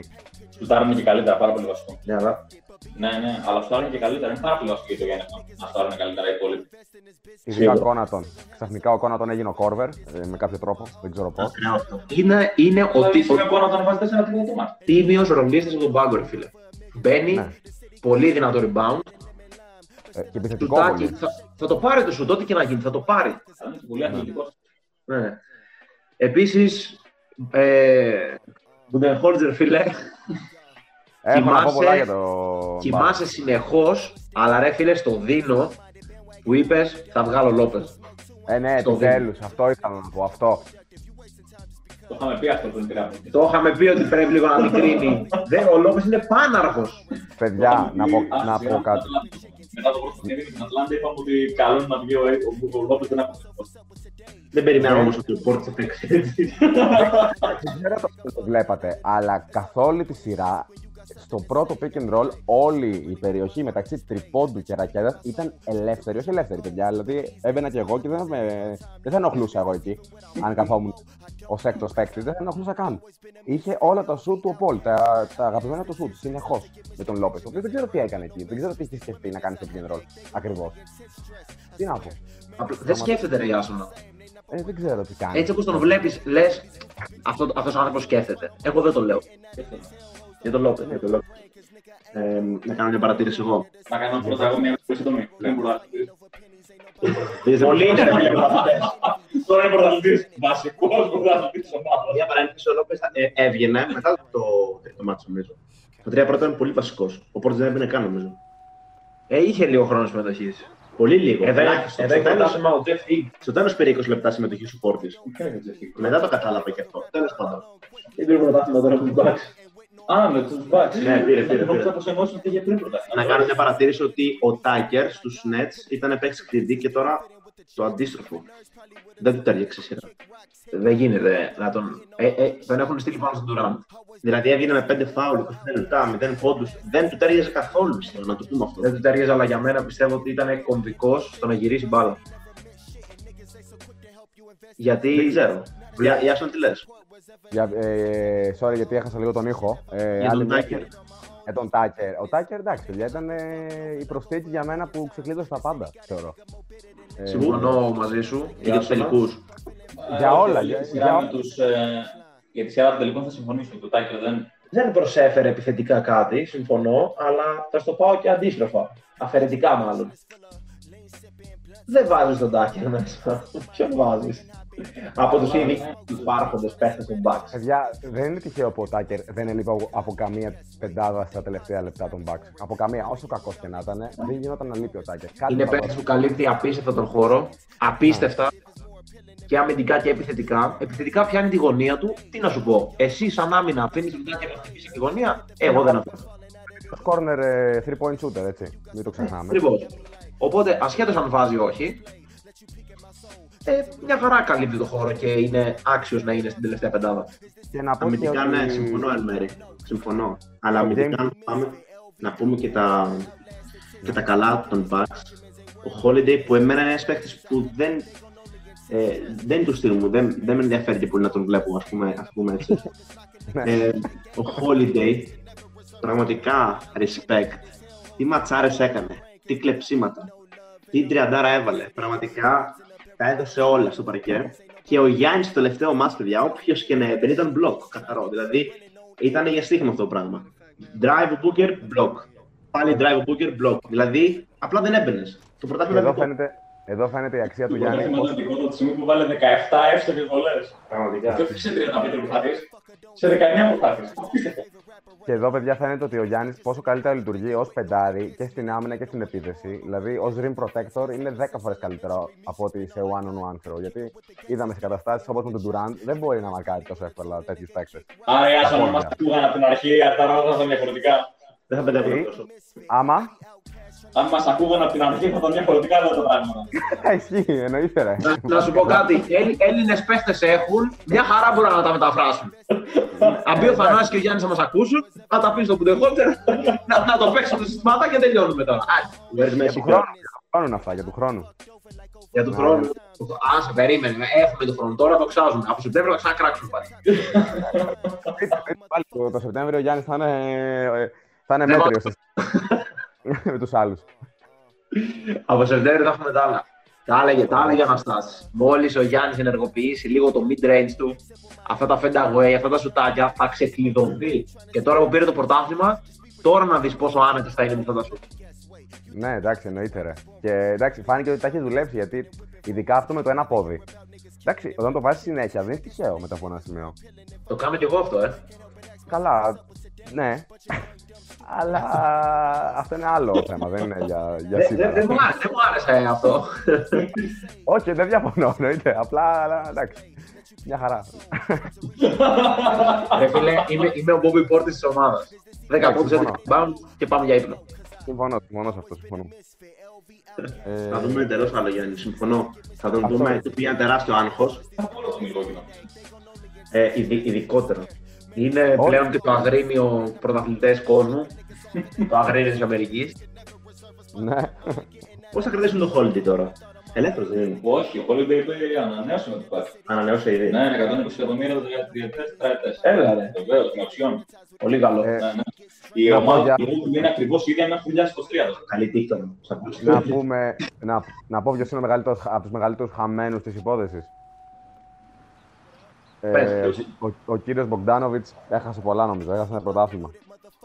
Σουτάρουν και καλύτερα, πάρα πολύ βασικό. Ναι, αλλά Ναι, ναι, αλλά σουτάρουν και καλύτερα. Είναι πάρα πολύ βασικό για το Γιάννη αυτό. Να σουτάρουν καλύτερα οι υπόλοιποι. Ειδικά ο Κόνατον. Ξαφνικά ο Κόνατον έγινε ο Κόρβερ ε, με κάποιο τρόπο, δεν ξέρω πώς. είναι, είναι ο, Δηλαδή, τι, σήμερα μπορεί να τον βάζεις τέσσερα τρίποτα το μάτι. τίμιος ρολίστη από τον πάγκο, ρε φίλε. Μπαίνει, Ναι. Πολύ δυνατό rebound. Ε, και επιθετικό Σουτάκι, πολύ. θα, θα το πάρει το σουτ, ό,τι και να γίνει, θα το πάρει. Αλλά είναι πολύ αθλητικός. Ναι. Επίσης, ε, Μπουντενχόλτζερ, φίλε, Έχω να πω κοιμάσαι- πολλά για το. κοιμάσαι συνεχώς, αλλά ρε φίλε, στο Δίνο που είπες, θα βγάλω Λόπες. Ε, ναι, στο επιτέλους. Αυτό ήθελα να πω. Αυτό. Το είχαμε πει αυτό πριν πήραμε. Το είχαμε πει ότι πρέπει λίγο να μικρύνει. Δεν, ο Λόπε είναι πάναρχος. Παιδιά, να πω, Α, να σιγά, πω κάτι. Μετά το πρώτο παιχνίδι με την Ατλάντα είπαμε ότι καλό είναι να βγει ο, ο, ο Λόπες δεν αποθετικός. Δεν περιμένω όμως ότι ο Πόρτις θα παίξει έτσι. Δεν ξέρω το το βλέπατε, αλλά καθ' όλη τη σειρά, στο πρώτο pick and roll, όλη η περιοχή μεταξύ τριπόντου και ρακέτας ήταν ελεύθερη. Όχι ελεύθερη, παιδιά. Δηλαδή, έμπαινα και εγώ και δεν, θα με, δεν θα ενοχλούσα εγώ εκεί. Αν καθόμουν ως έκτος παίκτης, δεν θα ενοχλούσα καν. Είχε όλα τα σουτ του Πολ, τα, τα αγαπημένα του σουτ, συνεχώς με τον Λόπες. Ο οποίος δεν ξέρω τι έκανε εκεί, δεν ξέρω τι έχει σκεφτεί να κάνει στο pick and roll. Ακριβώς. Τι να πω. Δεν σκέφτεται ρε Ιάσονα. Ε, δεν ξέρω τι κάνει. Έτσι όπως τον βλέπεις, λες, αυτός αυτός ο άνθρωπος σκέφτεται. Εγώ δεν το λέω. Για τον Λόπες. Για τον Λόπες. Ε, να κάνω μια παρατήρηση εγώ. Να κάνω πρώτα εγώ μια πολύ σύντομη. Δεν μπορώ να Πολύ είναι ρε φίλε. Τώρα είναι πρωταθλητής. Βασικός πρωταθλητής ομάδας. Μια παρένθεση, ο Λόπες έβγαινε μετά το τρίτο μάτσο, νομίζω. Το τρία πρώτα ήταν πολύ βασικός. Ο Πόρτ δεν έμπαινε καν, νομίζω. Ε, είχε λίγο χρόνο συμμετοχής. Πολύ λίγο. Εδώ Ελάχιστο. εδώ Στο έχει τέλος- προτάσμα ο Τζεφ Higg. Στο τέλος πήρε 20 λεπτά συμμετοχής του Πόρτη. Μετά το κατάλαβα και αυτό. Τέλος πάντων. Δεν πήρε πρωτάθλημα τώρα που την Bucks. Α, με τους Bucks. Ναι, πήρε, πήρε, Νόμιζα πήρε. πως εννοούσε ότι είχε πριν πρωτάθλημα. Να κάνω μια παρατήρηση ότι ο Τάκερ στους Nets ήταν παίξει κλειδί και τώρα το αντίστροφο. Δεν του τέριαξε η σειρά. Δεν γίνεται να τον. Ε, ε, τον έχουν στείλει πάνω στον Τουράν. Δηλαδή έβγαινε με 5 φάουλ, 25 λεπτά, 0 πόντους. Δεν του τέριαζε καθόλου, πιστεύω, να το πούμε αυτό. Δεν του ταιριάζει, αλλά για μένα πιστεύω ότι ήταν κομβικός στο να γυρίσει μπάλα. Γιατί. Δεν ξέρω. Για, για τι λες; Για, ε, sorry, γιατί έχασα λίγο τον ήχο. Ε, Για άλλη τον μια- Τάκερ. Για τον Τάκερ. Ο Τάκερ, εντάξει, παιδιά, ήταν ε, η προσθήκη για μένα που ξεκλείδωσε τα πάντα, θεωρώ. Ε, Συμφωνώ μαζί σου. Και για τους τελικούς. Για όλα, Για για- τη σειρά για- με τους, ε, Για τη σειρά των τελικών θα συμφωνήσω. Το Τάκερ δεν. Δεν προσέφερε επιθετικά κάτι, συμφωνώ, αλλά θα στο πάω και αντίστροφα. Αφαιρετικά μάλλον. Δεν βάζεις τον Τάκερ μέσα. Ποιον βάζεις; Από τους ήδη υπάρχοντες παίχτες των Bucks. Παιδιά, δεν είναι τυχαίο που ο Τάκερ δεν έλειπε από- από καμία πεντάδα στα τελευταία λεπτά των Bucks. Από καμία, όσο κακός και να ήταν, δεν γινόταν να λείπει ο Τάκερ. Κάτι Είναι θα παίχτη δώσει. που καλύπτει απίστευτα τον χώρο. Απίστευτα. Και αμυντικά και επιθετικά. Επιθετικά πιάνει τη γωνία του. Τι να σου πω. Εσύ, σαν άμυνα, αφήνεις τον Τάκερ να χτυπήσει τη γωνία; Εγώ δεν αφήνω. Ως corner ε, 3 point shooter, έτσι. Μην το ξεχνάμε. Ακριβώ. Οπότε, ασχέτως αν βάζει ή όχι, ε, μια χαρά καλύπτει το χώρο και είναι άξιος να είναι στην τελευταία πεντάδα. Και να πω και Αμυντικά, ότι... ναι, συμφωνώ εν μέρη. Συμφωνώ. Αλλά Ο αμυντικά, James- αν πάμε να πούμε και τα, και τα καλά των Bucks, ο Holiday που εμένα είναι ένας παίκτης που δεν, ε, δεν είναι του στυλ μου, δεν, δεν με ενδιαφέρει και πολύ να τον βλέπω, ας πούμε, ας πούμε έτσι. ε, ο Holiday, πραγματικά respect. Τι ματσάρες έκανε, τι κλεψίματα, τι τριαντάρα έβαλε. Πραγματικά τα έδωσε όλα στο παρκέ. Και ο Γιάννης στο τελευταίο μάτς, παιδιά, όποιος και να έμπαινε ήταν μπλοκ. Καθαρό. Δηλαδή ήταν για στοίχημα αυτό το πράγμα. Drive ο Booker, block. Πάλι drive ο Booker, block. Δηλαδή απλά δεν έμπαινες. Το πρωτάθλημα Εδώ ήταν φαίνεται, εδώ φαίνεται η αξία του Το Γιάννη. πρωτάθλημα πώς- ήταν δικό του από τη στιγμή που βάλε 17 εύστοχες βολές. Πραγματικά. Και όχι σε 35 προσπάθειες, σε 19 προσπάθειες. Απίστευτο. Και εδώ, παιδιά, φαίνεται ότι ο Γιάννης πόσο καλύτερα λειτουργεί ως πεντάρι και στην άμυνα και στην επίθεση. Δηλαδή, ως rim protector είναι 10 φορές καλύτερο από ότι σε one-on-one throw. Γιατί είδαμε σε καταστάσεις όπως με τον Durant δεν μπορεί να μαρκάρει τόσο εύκολα τέτοιους παίκτες. Άρα, οι άσο Τα να μας πόδια. ακούγαν από την αρχή, αν τα ρόλα ήταν διαφορετικά. Δεν θα πεντεύω Τι; τόσο. Άμα; Αν μας ακούγαν από την αρχή, θα ήταν διαφορετικά όλα τα πράγματα. Ισχύει, εννοείται, ρε. Να, να σου πω κάτι. Έλληνες παίχτες έχουν, μια χαρά μπορούν να τα μεταφράσουν. Αν πει ο Θανάσης και ο Γιάννης να μας ακούσουν, θα τα πεις στο πουντεχότερ, να, να το παίξουν τα συστήματα και τελειώνουμε τώρα. Άντε, Βέρεις Για Μέση. του χρόνου. Για του χρόνου είναι αυτά, για του χρόνου. για του χρόνου. Α, σε περίμενε. Έχουμε τον χρόνο τώρα, το ξάζουμε. Από Σεπτέμβριο θα ξανακράξουμε πάλι. Πάλι το, το Σεπτέμβριο ο Γιάννη θα είναι, ε, θα είναι Ναι, μέτριο με τους άλλους. Από Σεπτέμβριο θα έχουμε τα άλλα. Τα έλεγε, τα έλεγε Αναστάση. Μόλις ο Γιάννης ενεργοποιήσει λίγο το mid range του, αυτά τα fend away, αυτά τα σουτάκια, θα ξεκλειδωθεί. Και τώρα που πήρε το πρωτάθλημα, τώρα να δεις πόσο άνετος θα είναι με αυτά τα σουτ. Ναι, εντάξει, εννοείται ρε. Και εντάξει, φάνηκε ότι τα έχει δουλέψει γιατί ειδικά αυτό με το ένα πόδι. Εντάξει, όταν το βάζεις συνέχεια δεν είναι τυχαίο μετά από ένα σημείο. Το κάνω κι εγώ αυτό, ε. Καλά, ναι. Αλλά αυτό είναι άλλο θέμα, δεν είναι για, για Δεν σήμερα. δεν μου άρεσε- δεν μου άρεσε αυτό. Όχι, δεν διαφωνώ, εννοείται. Απλά, αλλά, εντάξει. Μια χαρά. Ρε φίλε, είμαι, είμαι ο Bobby Portis της ομάδας. 10 Εντάξει, πόντους συμφωνώ. rebound και πάμε για ύπνο. Συμφωνώ, συμφωνώ σε αυτό, συμφωνώ. Ε, Θα δούμε εντελώς άλλο Γιάννη. Συμφωνώ. Θα τον Αυτό. δούμε. Του πήγε ένα τεράστιο άγχος. Θα πω το Μιλόγινο. Ε, ειδι- ειδικότερο. Είναι Όχι. πλέον και το αγρίνιο πρωταθλητές κόσμου. το αγρίνιο της Αμερικής. ναι. Πώς θα κρατήσουν το Holiday τώρα; Ελεύθερος δεν είναι. Όχι, ο Holiday είπε ανανέωσαμε το πάρτι. Ανανεώσε ήδη. Ναι, είναι 120 εκατομμύρια το τριετές, τετραετές. Έλα, ρε. Βεβαίως, με οψιόν. Πολύ καλό. Ε, Ναι, ναι. Η Να ομάδα πω για- η Brooklyn είναι ακριβώς ίδια μέχρι το 2023. Καλή τύχη τώρα. Σαν να, πούμε, να, να πω ποιος είναι ο μεγαλύτερος, από τους μεγαλύτερους χαμένους της υπόθεσης. Πες, Ε, ποιος. ο, ο, ο κύριος Μπογκδάνοβιτς έχασε πολλά νομίζω, έχασε ένα πρωτάθλημα.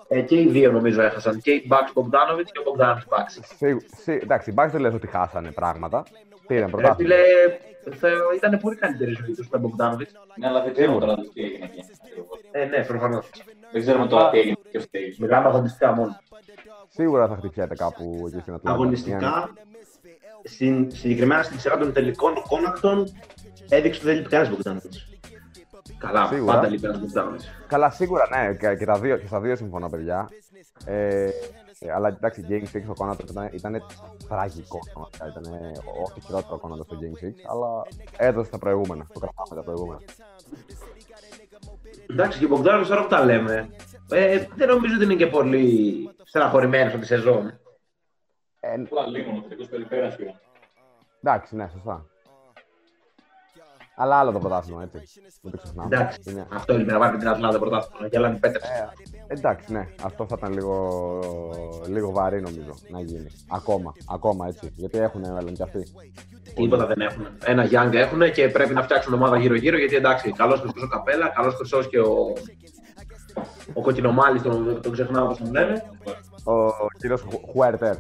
Ε, και οι δύο νομίζω έχασαν. Και η Bucks Bogdanovic και ο Bogdanovic Bucks. Σίγου- σί- εντάξει, οι Bucks δεν λες ότι χάσανε πράγματα. Πήραν Ρε πρωτάθλημα. φίλε, θα- ήταν πολύ καλύτερη η ζωή τους με Bogdanovic. Ναι, αλλά δεν ξέρουμε τώρα τι έγινε εκεί. ακριβώς. Ε, ναι, προφανώς. Δεν ξέρουμε τώρα τι έγινε και ποιος τι Μιλάμε αγωνιστικά μόνο. Σίγουρα θα χτυπιέται κάπου εκεί στην Ατλάντα. Αγωνιστικά, στην, συγκεκριμένα στην σειρά των τελικών, ο Κόνατον έδειξε ότι δεν λείπει κανένα Μπογκντάνοβιτς. Καλά, Σίγουρα. πάντα λείπει ένας Bogdanovic. Καλά, σίγουρα ναι, και, και, τα δύο, και στα δύο συμφωνώ, παιδιά. Ε, ε, αλλά εντάξει, Game 6 ο Κόνατον ήταν, ήταν τραγικό. πραγματικά. Ήταν όχι χειρότερο Κόνατον στο Game 6, αλλά έδωσε τα προηγούμενα. Το κρατάμε τα προηγούμενα. Εντάξει, και ο Bogdanovic τώρα που τα λέμε, ε, δεν νομίζω ότι είναι και πολύ στεναχωρημένος από τη σεζόν. Ε, Απλά λίγο ο τελικός περιφέρειας πήραν. εντάξει, ναι, σωστά. Αλλά άλλο το πρωτάθλημα, έτσι. Μην το ξεχνάμε. Εντάξει, Είναι- αυτό είναι να βάλει την Ατλάντα πρωτάθλημα. Και άλλα είναι πέτρες. Ε, εντάξει, ναι, αυτό θα ήταν λίγο, λίγο βαρύ νομίζω να γίνει. Ακόμα, ακόμα έτσι. Γιατί έχουν μέλλον κι αυτοί. Τίποτα δεν έχουν. Ένα Young έχουν και πρέπει να φτιάξουν ομάδα γύρω-γύρω γιατί εντάξει, καλός χρυσός ο Καπέλα, καλός χρυσός και ο. Ο κοκκινομάλης, τον, τον ξεχνάω πώ τον λένε. Ο, ο κύριο Χουέρτερ.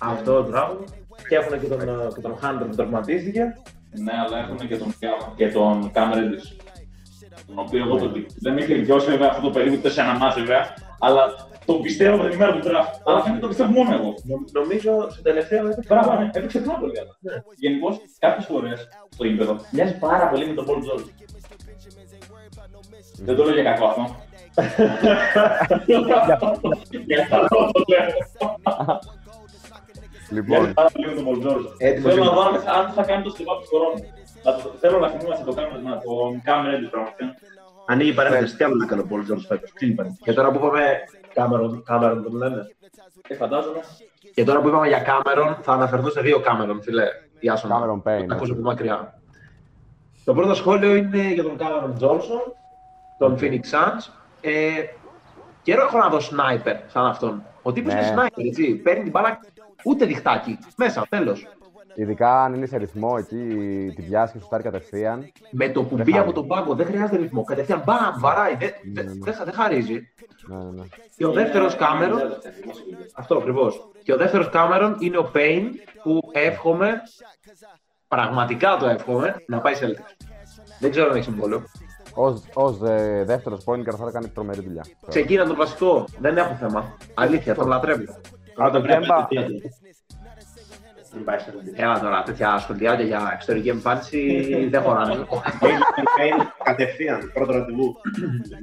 Αυτό, μπράβο. Και έχουν και τον, ε, και τον Χάντερ που τραυματίστηκε. Ναι, αλλά έχουν και τον, και τον Cameron της. Τον οποίο εγώ τον δεν με είχε βιώσει βέβαια αυτό το περίπου ούτε σε ένα μάτς βέβαια, αλλά τον πιστεύω από την ημέρα του draft. Αλλά φαίνεται το πιστεύω μόνο εγώ. Νο- Νομίζω στο τελευταίο έπαιξε. Μπράβο, ναι, έπαιξε πάρα πολύ καλά. Γενικώς, κάποιες φορές στο γήπεδο μοιάζει πάρα πολύ με τον Paul George. Δεν το λέω για κακό αυτό. Για καλό το λέω. Λοιπόν, Μοιάζει πάρα πολύ με τον Paul George. Έτοιμος Θέλω να είναι. δω αν- αν θα κάνει το step up του χρόνου. Να το- Θέλω να θυμούμαστε να το κάνουμε να τον κάνουμε έντυπο πραγματικά. Ανοίγει η παρένθεση. Τι άλλο να κάνει ο Πολ Τζόρτζ φέτο. Κλείνει η παρένθεση; Και τώρα που είπαμε. Κάμερον, Κάμερον τον λένε. Ε, φαντάζομαι. Και τώρα που είπαμε για Κάμερον, θα αναφερθώ σε δύο Κάμερον, φιλέ. Γεια σου. Cameron Payne, Τα ακούσω ναι. από μακριά. Το πρώτο σχόλιο είναι για τον Κάμερον Τζόνσον, τον Phoenix Suns. Ε, καιρό έχω να δω σνάιπερ σαν αυτόν. Ο τύπος Ναι. είναι σνάιπερ, έτσι. Παίρνει την μπάλα ούτε διχτάκι. Μέσα, τέλος. Ειδικά αν είναι σε ρυθμό εκεί, τη πιάσει και σου φτάρει κατευθείαν. Με το που Δεν μπει χάνει. από τον πάγκο δεν χρειάζεται ρυθμό. Κατευθείαν μπαμ, βαράει. Δεν Ναι, δεν- ναι. δεν θα- δεν χαρίζει. Ναι, ναι, ναι. Και ο δεύτερος Κάμερον, αυτό ακριβώς. Και ο δεύτερος Κάμερον είναι ο Πέιν που εύχομαι, πραγματικά το εύχομαι, να πάει σε Celtics. Δεν ξέρω αν έχει συμβόλαιο. Ως, ως ε, δεύτερος point guard θα κάνει τρομερή δουλειά. Ξεκίνα τον βασικό. Δεν έχω θέμα. Αλήθεια, τον λατρεύω. Αλλά το Κέμπα. βλέπετε τι έγινε. Δεν πάει σε ρεντή. Έλα τώρα, τέτοια σχολιάκια για εξωτερική εμφάνιση δεν χωράνε. Πέιν κατευθείαν, πρώτο ραντεβού.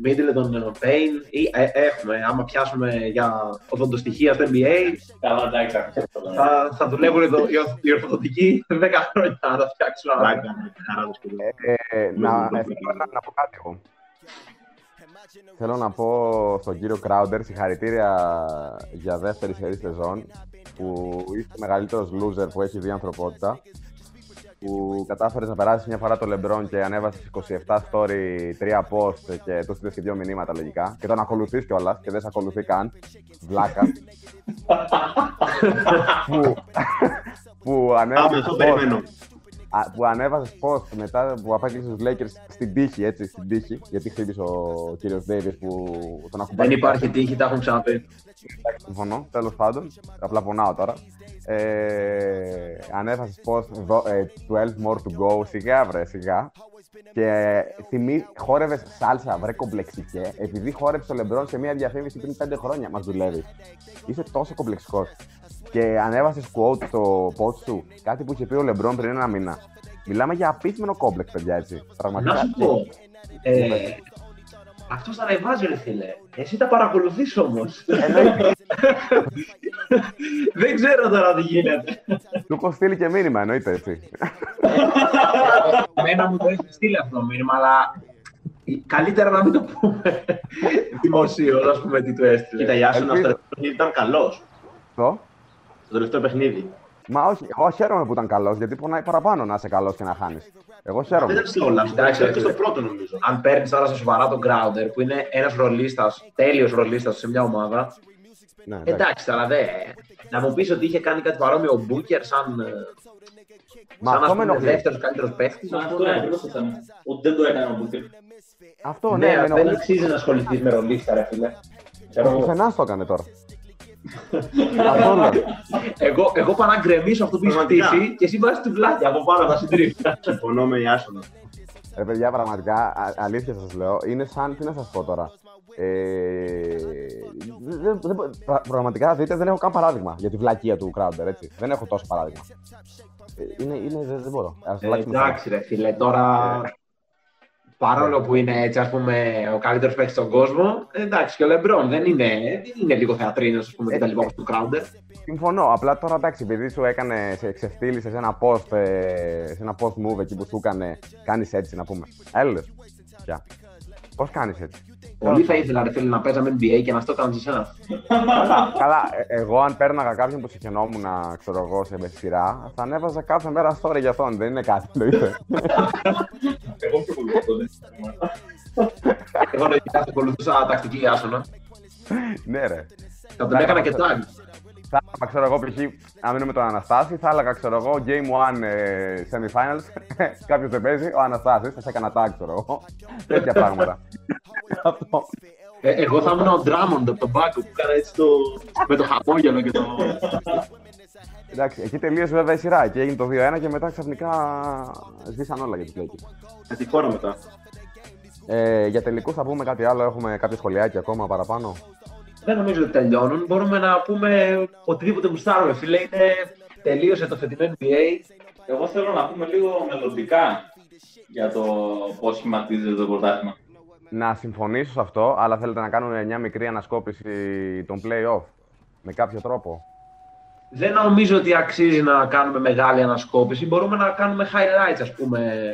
Μίτλε τον Πέιν ή ε, έχουμε, άμα πιάσουμε για οδοντοστοιχεία στο NBA, Καλά, εντάξει, αυτό. θα, θα δουλεύουν εδώ οι, ορθ- οι ορθοδοντικοί 10 χρόνια να τα φτιάξουν. αλλά- Πλάκα, χαρά του σπουδού. Ε, να, ε, θέλω να, να πω κάτι εγώ. Θέλω να πω στον κύριο Κράουντερ συγχαρητήρια για δεύτερη σερή σεζόν που είσαι ο μεγαλύτερος loser που έχει δει η ανθρωπότητα που κατάφερες να περάσεις μια φορά το LeBron και ανέβασες 27 story, 3 post και τους στείλες και δύο μηνύματα λογικά. Και τον ακολουθείς κιόλας και δεν σε ακολουθεί καν, βλάκα. Που, που Πάμε, ανέβασες αυτό post περιμένω. Α, που ανέβασες post μετά που απέκλεισες τους Lakers στην τύχη, έτσι, στην τύχη. Γιατί χτύπησε ο κύριος Davis που τον ακουμπάει. Δεν υπάρχει τύχη, τα έχουν ξαναπεί. Συμφωνώ, τέλος πάντων. Απλά πονάω τώρα. Ε, ανέβασες post δο- ε, 12 more to go. Σιγά, βρε, σιγά. Και θυμί, χόρευες σάλσα, βρε κομπλεξικέ, επειδή χόρεψε το Λεμπρόν σε μια διαφήμιση πριν 5 χρόνια. Μας δουλεύει. Είσαι τόσο κομπλεξικός. Και ανέβασες quote στο post σου, κάτι που είχε πει ο Λεμπρόν πριν ένα μήνα. Μιλάμε για απίθυμενο κόμπλεξ, παιδιά, έτσι. Πραγματικά. Να σου πω. Ε, αυτός τα ανεβάζει, ρε φίλε. Εσύ τα παρακολουθείς όμως. Εννοείται. Δεν ξέρω τώρα τι γίνεται. Του έχω στείλει και μήνυμα, εννοείται έτσι. Εμένα μου το έχεις στείλει αυτό το μήνυμα, αλλά καλύτερα να μην το πούμε δημοσίως, ας πούμε τι του έστειλε. Κοίτα, η Άσονα στο Ελπίζω. τελευταίο παιχνίδι ήταν καλός. Αυτό. Στο τελευταίο παιχνίδι. Μα όχι, εγώ χαίρομαι που ήταν καλός, γιατί πονάει παραπάνω να είσαι καλός και να χάνεις. Εγώ Δεν χαίρομαι. ήταν σε όλα. Εντάξει, Εντάξει, στο ρε. πρώτο νομίζω. Αν παίρνεις τώρα στα σοβαρά τον Crowder, που είναι ένας ρολίστας, τέλειος ρολίστας σε μια ομάδα, Ναι, εντάξει. εντάξει τώρα δεν. Να μου πεις ότι είχε κάνει κάτι παρόμοιο ο Μπούκερ σαν. ε, Μα σαν αυτό με ενοχλεί. δεύτερος καλύτερος παίκτη. Μα αυτό είναι ακριβώς το θέμα. Ότι δεν το έκανε ο Μπούκερ. Αυτό ναι, Ναι, με δεν ενοχλεί. αξίζει να ασχοληθείς με ρολίστα, ρε φίλε. Ξέρω Ο εγώ. πουθενά το έκανε τώρα. Αυτό λέω. Εγώ, εγώ πάω να γκρεμίσω αυτό που έχεις Πραγματικά. χτίσει και εσύ βάζεις την πλάτη από πάνω να συντρίβει. Συμφωνώ με η Άσονα. Ρε παιδιά, πραγματικά, α- αλήθεια σας λέω, είναι σαν, τι να σας πω τώρα. Ε, δεν- δεν- πρα- πραγματικά, δείτε, δεν έχω καν παράδειγμα για τη βλακεία του Crowder, έτσι. Δεν έχω τόσο παράδειγμα. Ε, είναι, είναι, δεν, δεν μπορώ. Ας Ε, αλλάξουμε θέμα. εντάξει, ρε φίλε, τώρα. Παρόλο που είναι έτσι, ας πούμε, ο καλύτερος παίκτης στον κόσμο, ε, εντάξει, και ο Λεμπρόν δεν είναι, δεν είναι λίγο θεατρίνος, ας πούμε, και τα λοιπά όπως του Crowder. Συμφωνώ. Απλά τώρα εντάξει, επειδή σου έκανε, σε ξεφτύλισε σε ένα post, ε, σε ένα post move εκεί που σου έκανε, κάνεις έτσι να πούμε. Έλε. Πια. Πώς κάνεις έτσι. Πολύ θα ήθελα, ρε φίλε, να παίζαμε NBA και να στο κάνω σε εσένα. Καλά, καλά, ε, εγώ αν πέρναγα κάποιον που συγχαινόμουν, ξέρω εγώ, σε σειρά, θα ανέβαζα κάθε μέρα story για αυτόν. Δεν είναι κάτι, εννοείται. Εγώ πιο πολύ αυτό δεν Εγώ λογικά θα ακολουθούσα τακτική άσονα. ναι, ρε. Θα τον έκανα και tag. Θα έλεγα, ξέρω εγώ, π.χ. αν μείνω με τον Αναστάση, θα έλεγα, ξέρω εγώ, Game 1 ε, semifinals. Κάποιος δεν παίζει, ο Αναστάσης, θα σε έκανα tag, ξέρω εγώ. Τέτοια πράγματα. Αυτό. Ε, εγώ θα ήμουν ο Drummond από τον Μπάκο που έκανε έτσι το... με το χαμόγελο και το. Εντάξει, εκεί τελείωσε βέβαια η σειρά και έγινε το 2-1 και μετά ξαφνικά σβήσαν όλα για τους Lakers. Με τη χώρα μετά. Ε, για τελικούς θα πούμε κάτι άλλο, έχουμε κάποιο σχολιάκι ακόμα παραπάνω. Δεν νομίζω ότι τελειώνουν. Μπορούμε να πούμε οτιδήποτε γουστάρουμε. Φίλε, είναι... τελείωσε το φετινό NBA. Εγώ θέλω να πούμε λίγο μελλοντικά για το πώς σχηματίζεται το πρωτάθλημα. Να συμφωνήσω σε αυτό, αλλά θέλετε να κάνουμε μια μικρή ανασκόπηση των play-off με κάποιο τρόπο; Δεν νομίζω ότι αξίζει να κάνουμε μεγάλη ανασκόπηση. Μπορούμε να κάνουμε highlights, ας πούμε.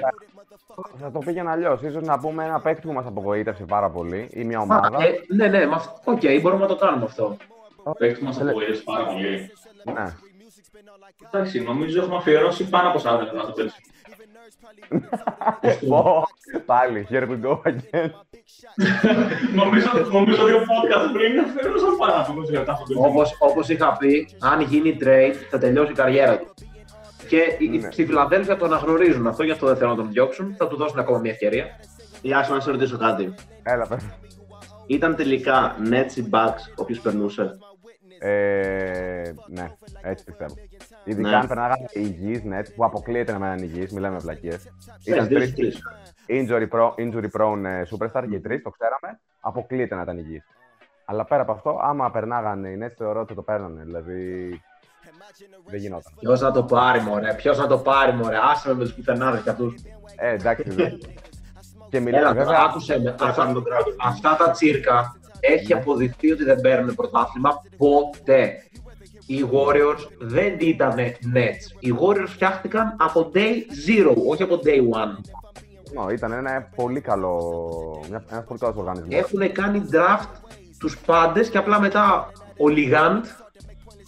Θα το πήγαινα αλλιώς. Ίσως να πούμε ένα παίκτη που μας απογοήτευσε πάρα πολύ ή μια Α, ομάδα. ε, ναι, ναι, με αυτό- οκ, μπορούμε να το κάνουμε αυτό. Ο παίκτης μας απογοήτευσε πάρα πολύ. Ναι. Εντάξει, νομίζω έχουμε αφιερώσει πάνω από 40 λεπτά στο πέρσι. Πω, Πάλι, here we go again. νομίζω, νομίζω δύο podcast πριν αφιερώσαν πάνω από 20 λεπτά στο πέρσι. Όπως, όπως είχα πει, αν γίνει trade, θα τελειώσει η καριέρα του. Και οι- Ναι. στη Φιλαδέλφια το αναγνωρίζουν αυτό, γι' αυτό δεν θέλουν να τον διώξουν. Θα του δώσουν ακόμα μια ευκαιρία. Γεια σου, να σε ρωτήσω κάτι. Έλα, πες. Ήταν τελικά Nets ή Bucks όποιος περνούσε; Ε, ναι, έτσι πιστεύω. Ειδικά Ναι. αν περνάγανε υγιείς Nets, που αποκλείεται να μένουν υγιείς, μιλάμε με πλακίες. Ήταν δύο τρεις στους τρεις. injury, pro, injury prone ε, superstar και οι τρεις, το ξέραμε, αποκλείεται να ήταν υγιείς. Αλλά πέρα από αυτό, άμα περνάγανε οι Nets, θεωρώ ότι το παίρνανε. Δηλαδή, δεν γινόταν. Ποιος να το πάρει, μωρέ. Ποιος να το πάρει, μωρέ. Άσε με με τους πουθενάδες κι αυτούς. Ε, εντάξει. δε. και Έλα, μιλάμε τώρα, βέβαια. άκουσε με. Αυτά, αυτά τα τσίρκα έχει αποδειχθεί ότι δεν παίρνουν πρωτάθλημα ποτέ. Οι Warriors δεν ήταν Nets. Οι Warriors φτιάχτηκαν από day zero, όχι από day one. No, ήταν ένα πολύ καλό, μια, ένας πολύ καλός οργανισμός. Έχουν κάνει draft τους πάντες και απλά μετά ο Λιγάντ,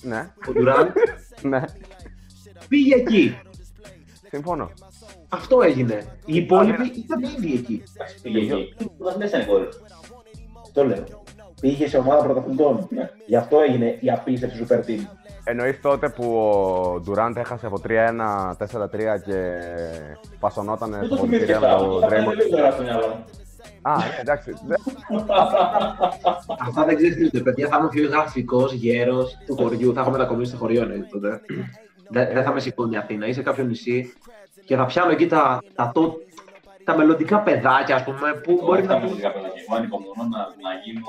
Ναι, ο Durant, ναι, πήγε εκεί. συμφωνώ. Αυτό έγινε. Οι υπόλοιποι ήταν ήδη εκεί. Πήγε εκεί. Δεν ήταν κόρη. Αυτό λέω. Πήγε σε ομάδα πρωταθλητών. Γι' αυτό έγινε η απίστευτη super team. Εννοείς τότε που ο Durant έχασε από 3-1, 4-3 και πασονόταν Δεν στο το θυμήθηκες πολιτήρια με αυτό. τον Θα πάει Draymond. λίγο τώρα στο μυαλό μου. Α, ναι, εντάξει. Δεν- Αυτά δεν ξέρει τι παιδιά. Θα είμαι ο πιο γραφικός γέρος του χωριού. Θα έχω μετακομίσει στο χωριό, ναι, τότε. Δεν, δεν θα με σηκώνει η Αθήνα. Είσαι κάποιο νησί και θα πιάνω εκεί τα, τα, το, τα μελλοντικά παιδάκια, ας πούμε, που μπορεί Όχι να τα πούν. μουσικά παιδάκια. Εγώ ανυπομονώ να, να γίνω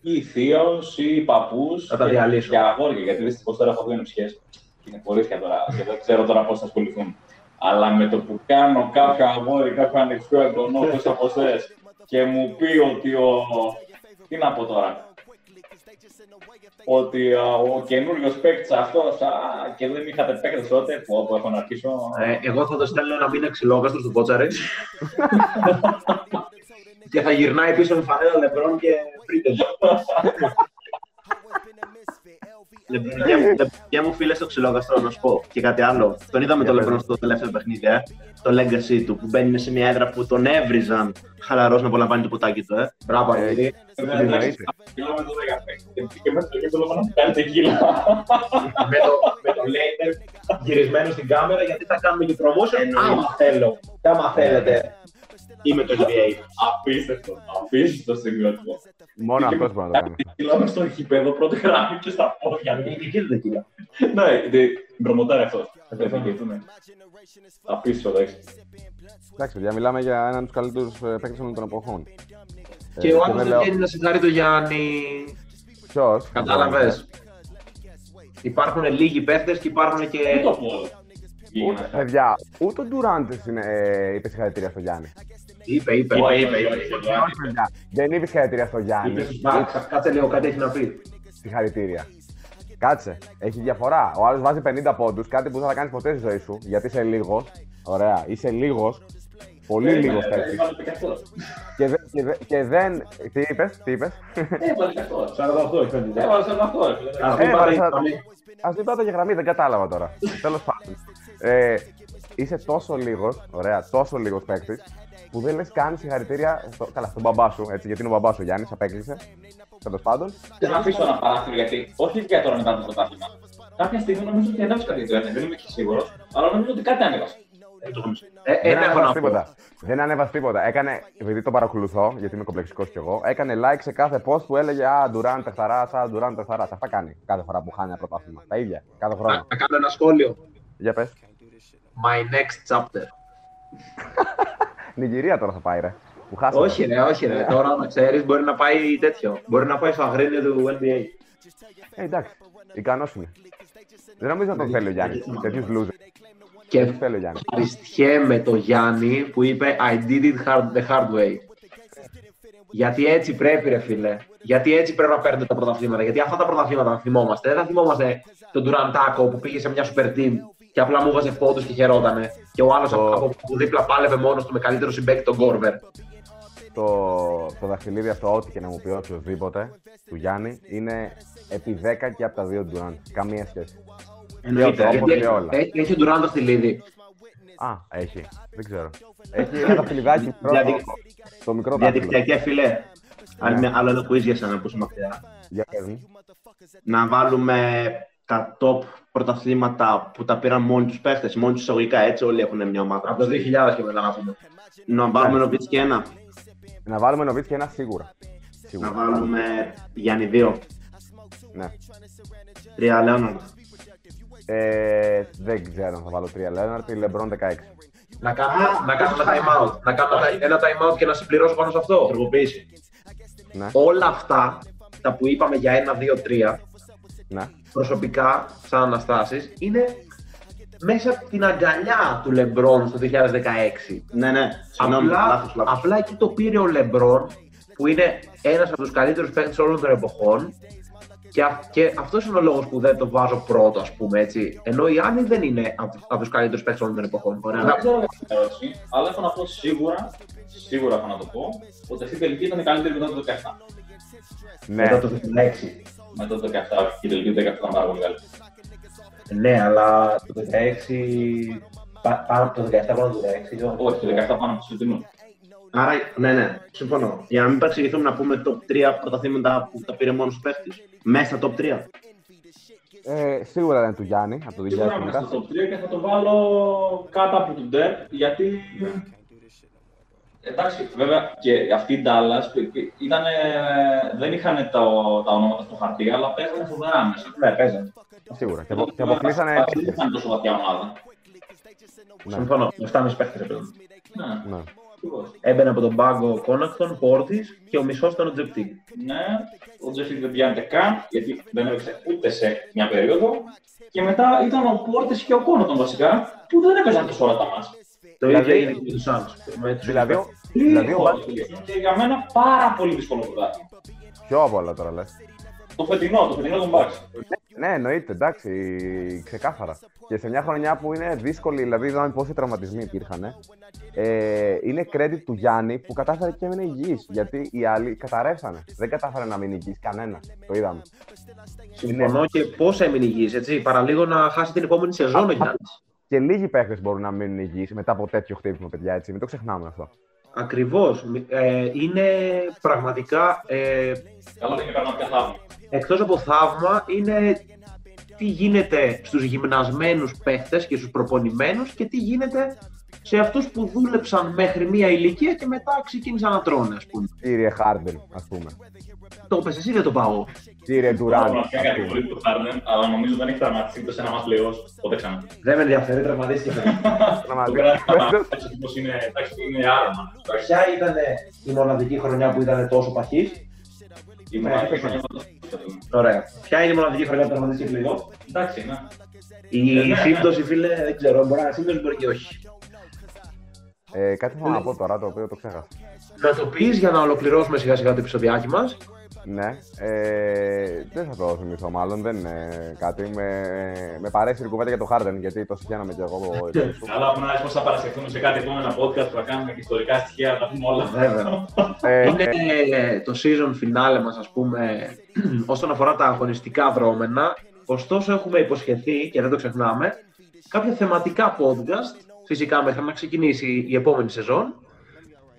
ή θείος ή παππούς Θα τα και- διαλύσω. και αγόρια, γιατί δυστυχώς τώρα έχω δύο νηψιές και είναι κορίτσια τώρα και δεν ξέρω τώρα πώς θα ασχοληθούν. Αλλά με το που κάνω κάποιο αγόρι, κάποιο ανοιχτό εγγονό, όπως από εσές, και μου πει ότι ο... Τι να πω τώρα; Ότι α, ο καινούριος παίκτης αυτός και δεν είχατε παίκτες τότε που όπου έχω να αρχίσω. Ε, εγώ θα το στέλνω ένα μήνα ξυλόγαστρο στο Πότσαρε. και θα γυρνάει πίσω με φανέλα λεμπρών και πρίτε. Και μου φίλε στο ξυλόγαστρο να σου πω και κάτι άλλο. Τον είδαμε το Για Λεμπρόν πες. στο τελευταίο παιχνίδι, ε. Το legacy του που μπαίνει σε μια έδρα που τον έβριζαν χαλαρός να απολαμβάνει το ποτάκι του, ε. Μπράβο, Ε, Αργυρή. τι εννοείται. Κιλό με το 15. Και μέσα και το λόγο να κάνει τεκίλα. με το, με το laser γυρισμένο στην κάμερα γιατί θα κάνουμε και promotion άμα θέλω. Και άμα θέλετε. Ή με το NBA. Απίστευτο. Απίστευτο συγκρότημα. Μόνο αυτός μπορεί να το κάνει. Κιλό με στο γήπεδο πρώτη γραμμή και στα πόδια. Είναι και εκεί δεν κύλα. Ναι, προμοτάρει αυτός. Θα πρέπει να κοιτούμε. Απίστευτο, εντάξει. Εντάξει, παιδιά, μιλάμε για έναν από τους καλύτερους ε, παίκτες όλων των εποχών. Και ο άλλος δεν βγαίνει να συγχαρεί το Γιάννη. Ποιος; Κατάλαβες. Υπάρχουν λίγοι παίχτε και υπάρχουν και. Πού το πω. Ούτε, παιδιά, ούτε ο Ντουράντ ε, είπε συγχαρητήρια στο Γιάννη. Είπε, είπε. Είπε, είπε, είπε, είπε. είπε. Όχι, παιδιά, δεν είπε συγχαρητήρια στο Γιάννη. Είπε στους Bucks. Κάτσε λίγο, κάτι έχει να πει. Συγχαρητήρια. Κάτσε, έχει διαφορά. Ο άλλο βάζει 50 πόντου, κάτι που δεν θα κάνει ποτέ στη ζωή σου, γιατί είσαι λίγο. Ωραία, είσαι λίγο. Πολύ λίγο παίκτη. Έβαλε και αυτό. Και, δε- και, δε- και δεν. Τι είπε, τι είπε. Έβαλε και αυτό. 48 έχει φαίνεται. Έβαλε και αυτό. Α μην Ε, πάρει. θα- α μην- Α μην πάτε για γραμμή, δεν κατάλαβα τώρα. Τέλο πάντων. Ε, είσαι τόσο λίγο, ωραία, τόσο λίγο παίκτη, που δεν λες καν συγχαρητήρια. Στο, καλά, στον μπαμπά σου, έτσι, γιατί είναι ο μπαμπάς σου Γιάννης, απέκλεισε. Τέλος πάντων. Και να αφήσω ένα παράθυρο γιατί, όχι για τώρα μετά το πρωτάθλημα. Κάποια στιγμή νομίζω ότι ανέβασε κάτι τέτοιο, δεν είμαι και σίγουρος, αλλά νομίζω ότι κάτι ανέβασε. Ε, δεν Ένα έχω ανέβασε να πω. τίποτα. Δεν ανέβασε τίποτα. Έκανε, επειδή το παρακολουθώ, γιατί είμαι κομπλεξικός κι εγώ, έκανε like σε κάθε post που έλεγε Α, Ντουράν τεχταρά, Α, Ντουράν τεχταρά. Αυτά κάνει κάθε φορά που χάνει ένα πρωτάθλημα. Τα ίδια, κάθε χρόνο. Να να κάνω ένα σχόλιο. Για πες. My next chapter. Νιγηρία τώρα θα πάει, ρε. Που χάσαμε. Όχι, ρε, όχι, ρε. Τώρα να ξέρεις, μπορεί να πάει τέτοιο. Μπορεί να πάει στο αγρίνιο του NBA. Ε, εντάξει. Ικανός είναι. Δεν νομίζω να τον θέλει ο Γιάννης. Τέτοιους loser. Και Δεν θέλει ο Γιάννης. ευχαριστιέμαι το Γιάννη που είπε I did it hard, the hard way. Γιατί έτσι πρέπει, ρε φίλε. Γιατί έτσι πρέπει να παίρνετε τα πρωταθλήματα. Γιατί αυτά τα πρωταθλήματα θα θυμόμαστε. Δεν θα θυμόμαστε τον Τουραντάκο που πήγε σε μια super team και απλά μου βάζε πόντους και χαιρότανε. Και ο άλλος Το- από από δίπλα πάλευε μόνος του με καλύτερο συμπέκτη τον Κόρβερ. Το, το δαχτυλίδι αυτό, ό,τι και να μου πει οποιοδήποτε του Γιάννη, είναι επί 10 και από τα δύο Ντουράντ. Καμία σχέση. Εννοείται. Όπως Γιατί και όλα. έχει, έχει ο Ντουράντ το στυλίδι. Α, έχει. Δεν ξέρω. Έχει ένα δαχτυλιδάκι μικρό. Διαδικ- το- Το μικρό δάχτυλο. Διαδικτυακέ φιλέ. Άλλη μια- Άλλο ένα quiz για σένα που είσαι μακριά. Για πες μου. Να βάλουμε τα top πρωταθλήματα που τα πήραν μόνοι τους παίχτες. Μόνοι τους εισαγωγικά έτσι, όλοι έχουν μια ομάδα. Από το 2000 και μετά να πούμε. Να βάλουμε Νοβίτς και ένα. Να βάλουμε Νοβίτσκι ένα σίγουρα. Να Σίγουρα. βάλουμε Γιάννη 2. Ναι. 3 Λέοναρντ. Ε, δεν ξέρω αν θα βάλω 3 Λέοναρντ ή Λεμπρόν 16. Να κάνουμε, να κάνουμε ένα time out. Να κάνουμε ένα time out και να συμπληρώσω πάνω σε αυτό. Τροποποίηση. Ναι, Όλα αυτά τα που είπαμε για 1, 2, 3 ναι. Προσωπικά, σαν Αναστάσης, είναι μέσα από την αγκαλιά του Λεμπρόν στο 2016. Ναι, ναι. Συγγνώμη, Απλά, λάθος, λάθος. απλά εκεί το πήρε ο Λεμπρόν, που είναι ένας από τους καλύτερους παίκτες όλων των εποχών. Και, α- και αυτός είναι ο λόγος που δεν το βάζω πρώτο, ας πούμε έτσι. Ενώ η Άννη δεν είναι από, από τους καλύτερους παίκτες όλων των εποχών. Ωραία. Δεν ξέρω για την ερώτηση, αλλά έχω να πω σίγουρα, σίγουρα έχω να το πω, ότι αυτή η τελική ήταν η καλύτερη μετά το 17. Ναι, Μετά το 16. Μετά το 17, η τελική του 17 ήταν πάρα πολύ καλή. Ναι, αλλά το 16. πα- Πάνω από το 17 πάνω από το 16. Όχι, το 17 πάνω από του Φετινού. Άρα, ναι, ναι, συμφωνώ. Για να μην παρεξηγηθούμε να πούμε top 3 πρωταθλήματα που τα πήρε μόνος του παίχτης. Μέσα στα top 3. ε, σίγουρα είναι του Γιάννη από το Σίγουρα είμαι 2010. στο top 3 και θα το βάλω κάτω από τον Ντεπ, γιατί. Εντάξει, βέβαια και αυτή η Dallas ήταν, δεν είχαν τα, τα ονόματα στο χαρτί, αλλά παίζανε φοβερά μέσα. Ναι, παίζανε. Σίγουρα. Και, απο- και αποκλείσανε. Δεν είχαν τόσο βαθιά ομάδα. Ναι, Συμφωνώ. Με 7,5 παίχτες πλέον. Ναι, ναι. ακριβώς. Έμπαινε από τον πάγκο ο Κόνατον, Πόρτις και ο μισός ήταν ο Jeff Teague. Ναι, ο Jeff δεν πιάνεται καν, γιατί δεν έπαιξε ούτε σε μια περίοδο. Και μετά ήταν ο Πόρτις και ο Κόνατον βασικά, που δεν έπαιζαν τόσο όλα τα ματς. Το ίδιο Δηλαδή- έγινε και με τους Suns. Με τους Δηλαδή, ο- δηλαδή ο Μπα- Και για μένα πάρα πολύ δύσκολο πρωτάθλημα. Πιο απ' όλα τώρα λες. Το φετινό, το φετινό των Bucks. Ναι, εννοείται, εντάξει, ξεκάθαρα. Και σε μια χρονιά που είναι δύσκολη, δηλαδή είδαμε πόσοι τραυματισμοί υπήρχαν. Ε, είναι credit του Γιάννη που κατάφερε και έμεινε υγιής. Γιατί οι άλλοι καταρρεύσανε. Δεν κατάφερε να μείνει υγιής κανένας. Το είδαμε. Συμφωνώ και πώς έμεινε υγιής, έτσι. Παραλίγο να χάσει την επόμενη σεζόν ο Γιάννης. Και λίγοι παίχτες μπορούν να μείνουν υγιείς μετά από τέτοιο χτύπημα, παιδιά. Έτσι. Μην το ξεχνάμε αυτό. Ακριβώς. Ε, είναι πραγματικά, ε, Καλό είναι πραγματικά θαύμα. εκτός από θαύμα, είναι τι γίνεται στους γυμνασμένους παίχτες και στους προπονημένους και τι γίνεται σε αυτούς που δούλεψαν μέχρι μία ηλικία και μετά ξεκίνησαν να τρώνε, ας πούμε. Κύριε Χάρντεν, ας πούμε. Το είπες εσύ, δεν το πάω; Κύριε Ντουράν. Πραγματικά κατηγορεί το Harden, αλλά νομίζω δεν έχει τραυματιστεί ούτε σε ένα μάτς πλέον. Ποτέ ξανά. Δεν με ενδιαφέρει, τραυματίστηκε. Το κράτημα έτσι όπως είναι, εντάξει, είναι άρωμα. Εντάξει, Ποια ήταν η μοναδική χρονιά που ήταν τόσο παχής. η μοναδική χρονιά που το Ωραία. Ποια είναι η μοναδική χρονιά που τραυματίστηκε λίγο. Εντάξει, ναι. Η σύμπτωση, φίλε, δεν ξέρω. Μπορεί να είναι σύμπτωση, μπορεί και όχι. Ε, κάτι θέλω να πω τώρα το οποίο το ξέχασα. Να το πεις για να ολοκληρώσουμε σιγά σιγά το επεισοδιάκι μας. Ναι, ε, δεν θα το θυμηθώ μάλλον, δεν είναι κάτι. Με, με παρέσυρε η κουβέντα για το Harden, γιατί το συγχαίραμε και εγώ. Καλά, που να δεις πώς θα παρασυρθούμε σε κάτι επόμενα podcast που θα κάνουμε και ιστορικά στοιχεία, να τα πούμε όλα. Βέβαια. ε, Είναι ε, το season finale μας, ας πούμε, όσον αφορά τα αγωνιστικά δρόμενα. Ωστόσο, έχουμε υποσχεθεί και δεν το ξεχνάμε κάποια θεματικά podcast. Φυσικά, μέχρι να ξεκινήσει η επόμενη σεζόν.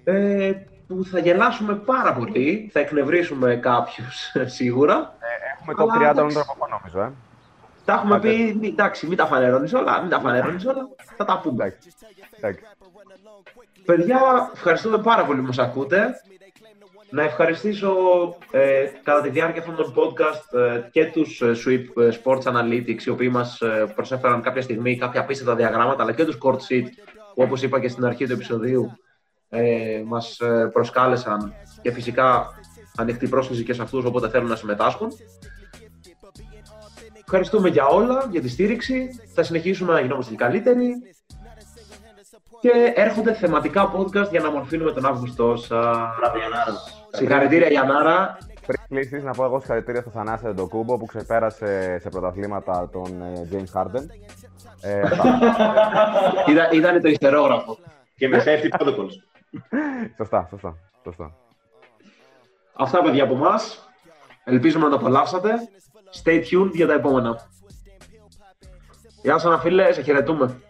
Ε, που θα γελάσουμε πάρα πολύ. Θα εκνευρίσουμε κάποιους σίγουρα. έχουμε το 30 Αλλά, όλων εντάξει. των εποχών, νομίζω. Ε. Τα έχουμε Άντε. πει, μη- εντάξει, μην τα φανερώνεις όλα, μην τα φανερώνεις όλα, θα τα πούμε. Εντάξει. εντάξει. Παιδιά, ευχαριστούμε πάρα πολύ που μας ακούτε. Να ευχαριστήσω ε, κατά τη διάρκεια αυτών των podcast ε, και τους ε, Sweep ε, Sports Analytics οι οποίοι μας ε, προσέφεραν κάποια στιγμή κάποια απίστευτα διαγράμματα αλλά και τους Court Sheet που όπως είπα και στην αρχή του επεισοδίου ε, μας ε, προσκάλεσαν και φυσικά ανοιχτή πρόσκληση και σε αυτούς όποτε θέλουν να συμμετάσχουν. Ευχαριστούμε για όλα, για τη στήριξη. Θα συνεχίσουμε να γινόμαστε και καλύτεροι. Και έρχονται θεματικά podcast για να μορφύνουμε τον Αύγουστο. Μπράβο, Γιαννάρα. Συγχαρητήρια Γιαννάρα. Πριν κλείσεις, να πω εγώ συγχαρητήρια στο Θανάση Εντοκούμπο που ξεπέρασε σε πρωταθλήματα τον ε, James Harden. Ε, αυτά. Ήταν, ήταν το ιστερόγραφο. Και με safety protocols. σωστά, σωστά, σωστά. Αυτά παιδιά από εμά. Ελπίζουμε να το απολαύσατε. Stay tuned για τα επόμενα. Γεια σας, φίλες, σε χαιρετούμε.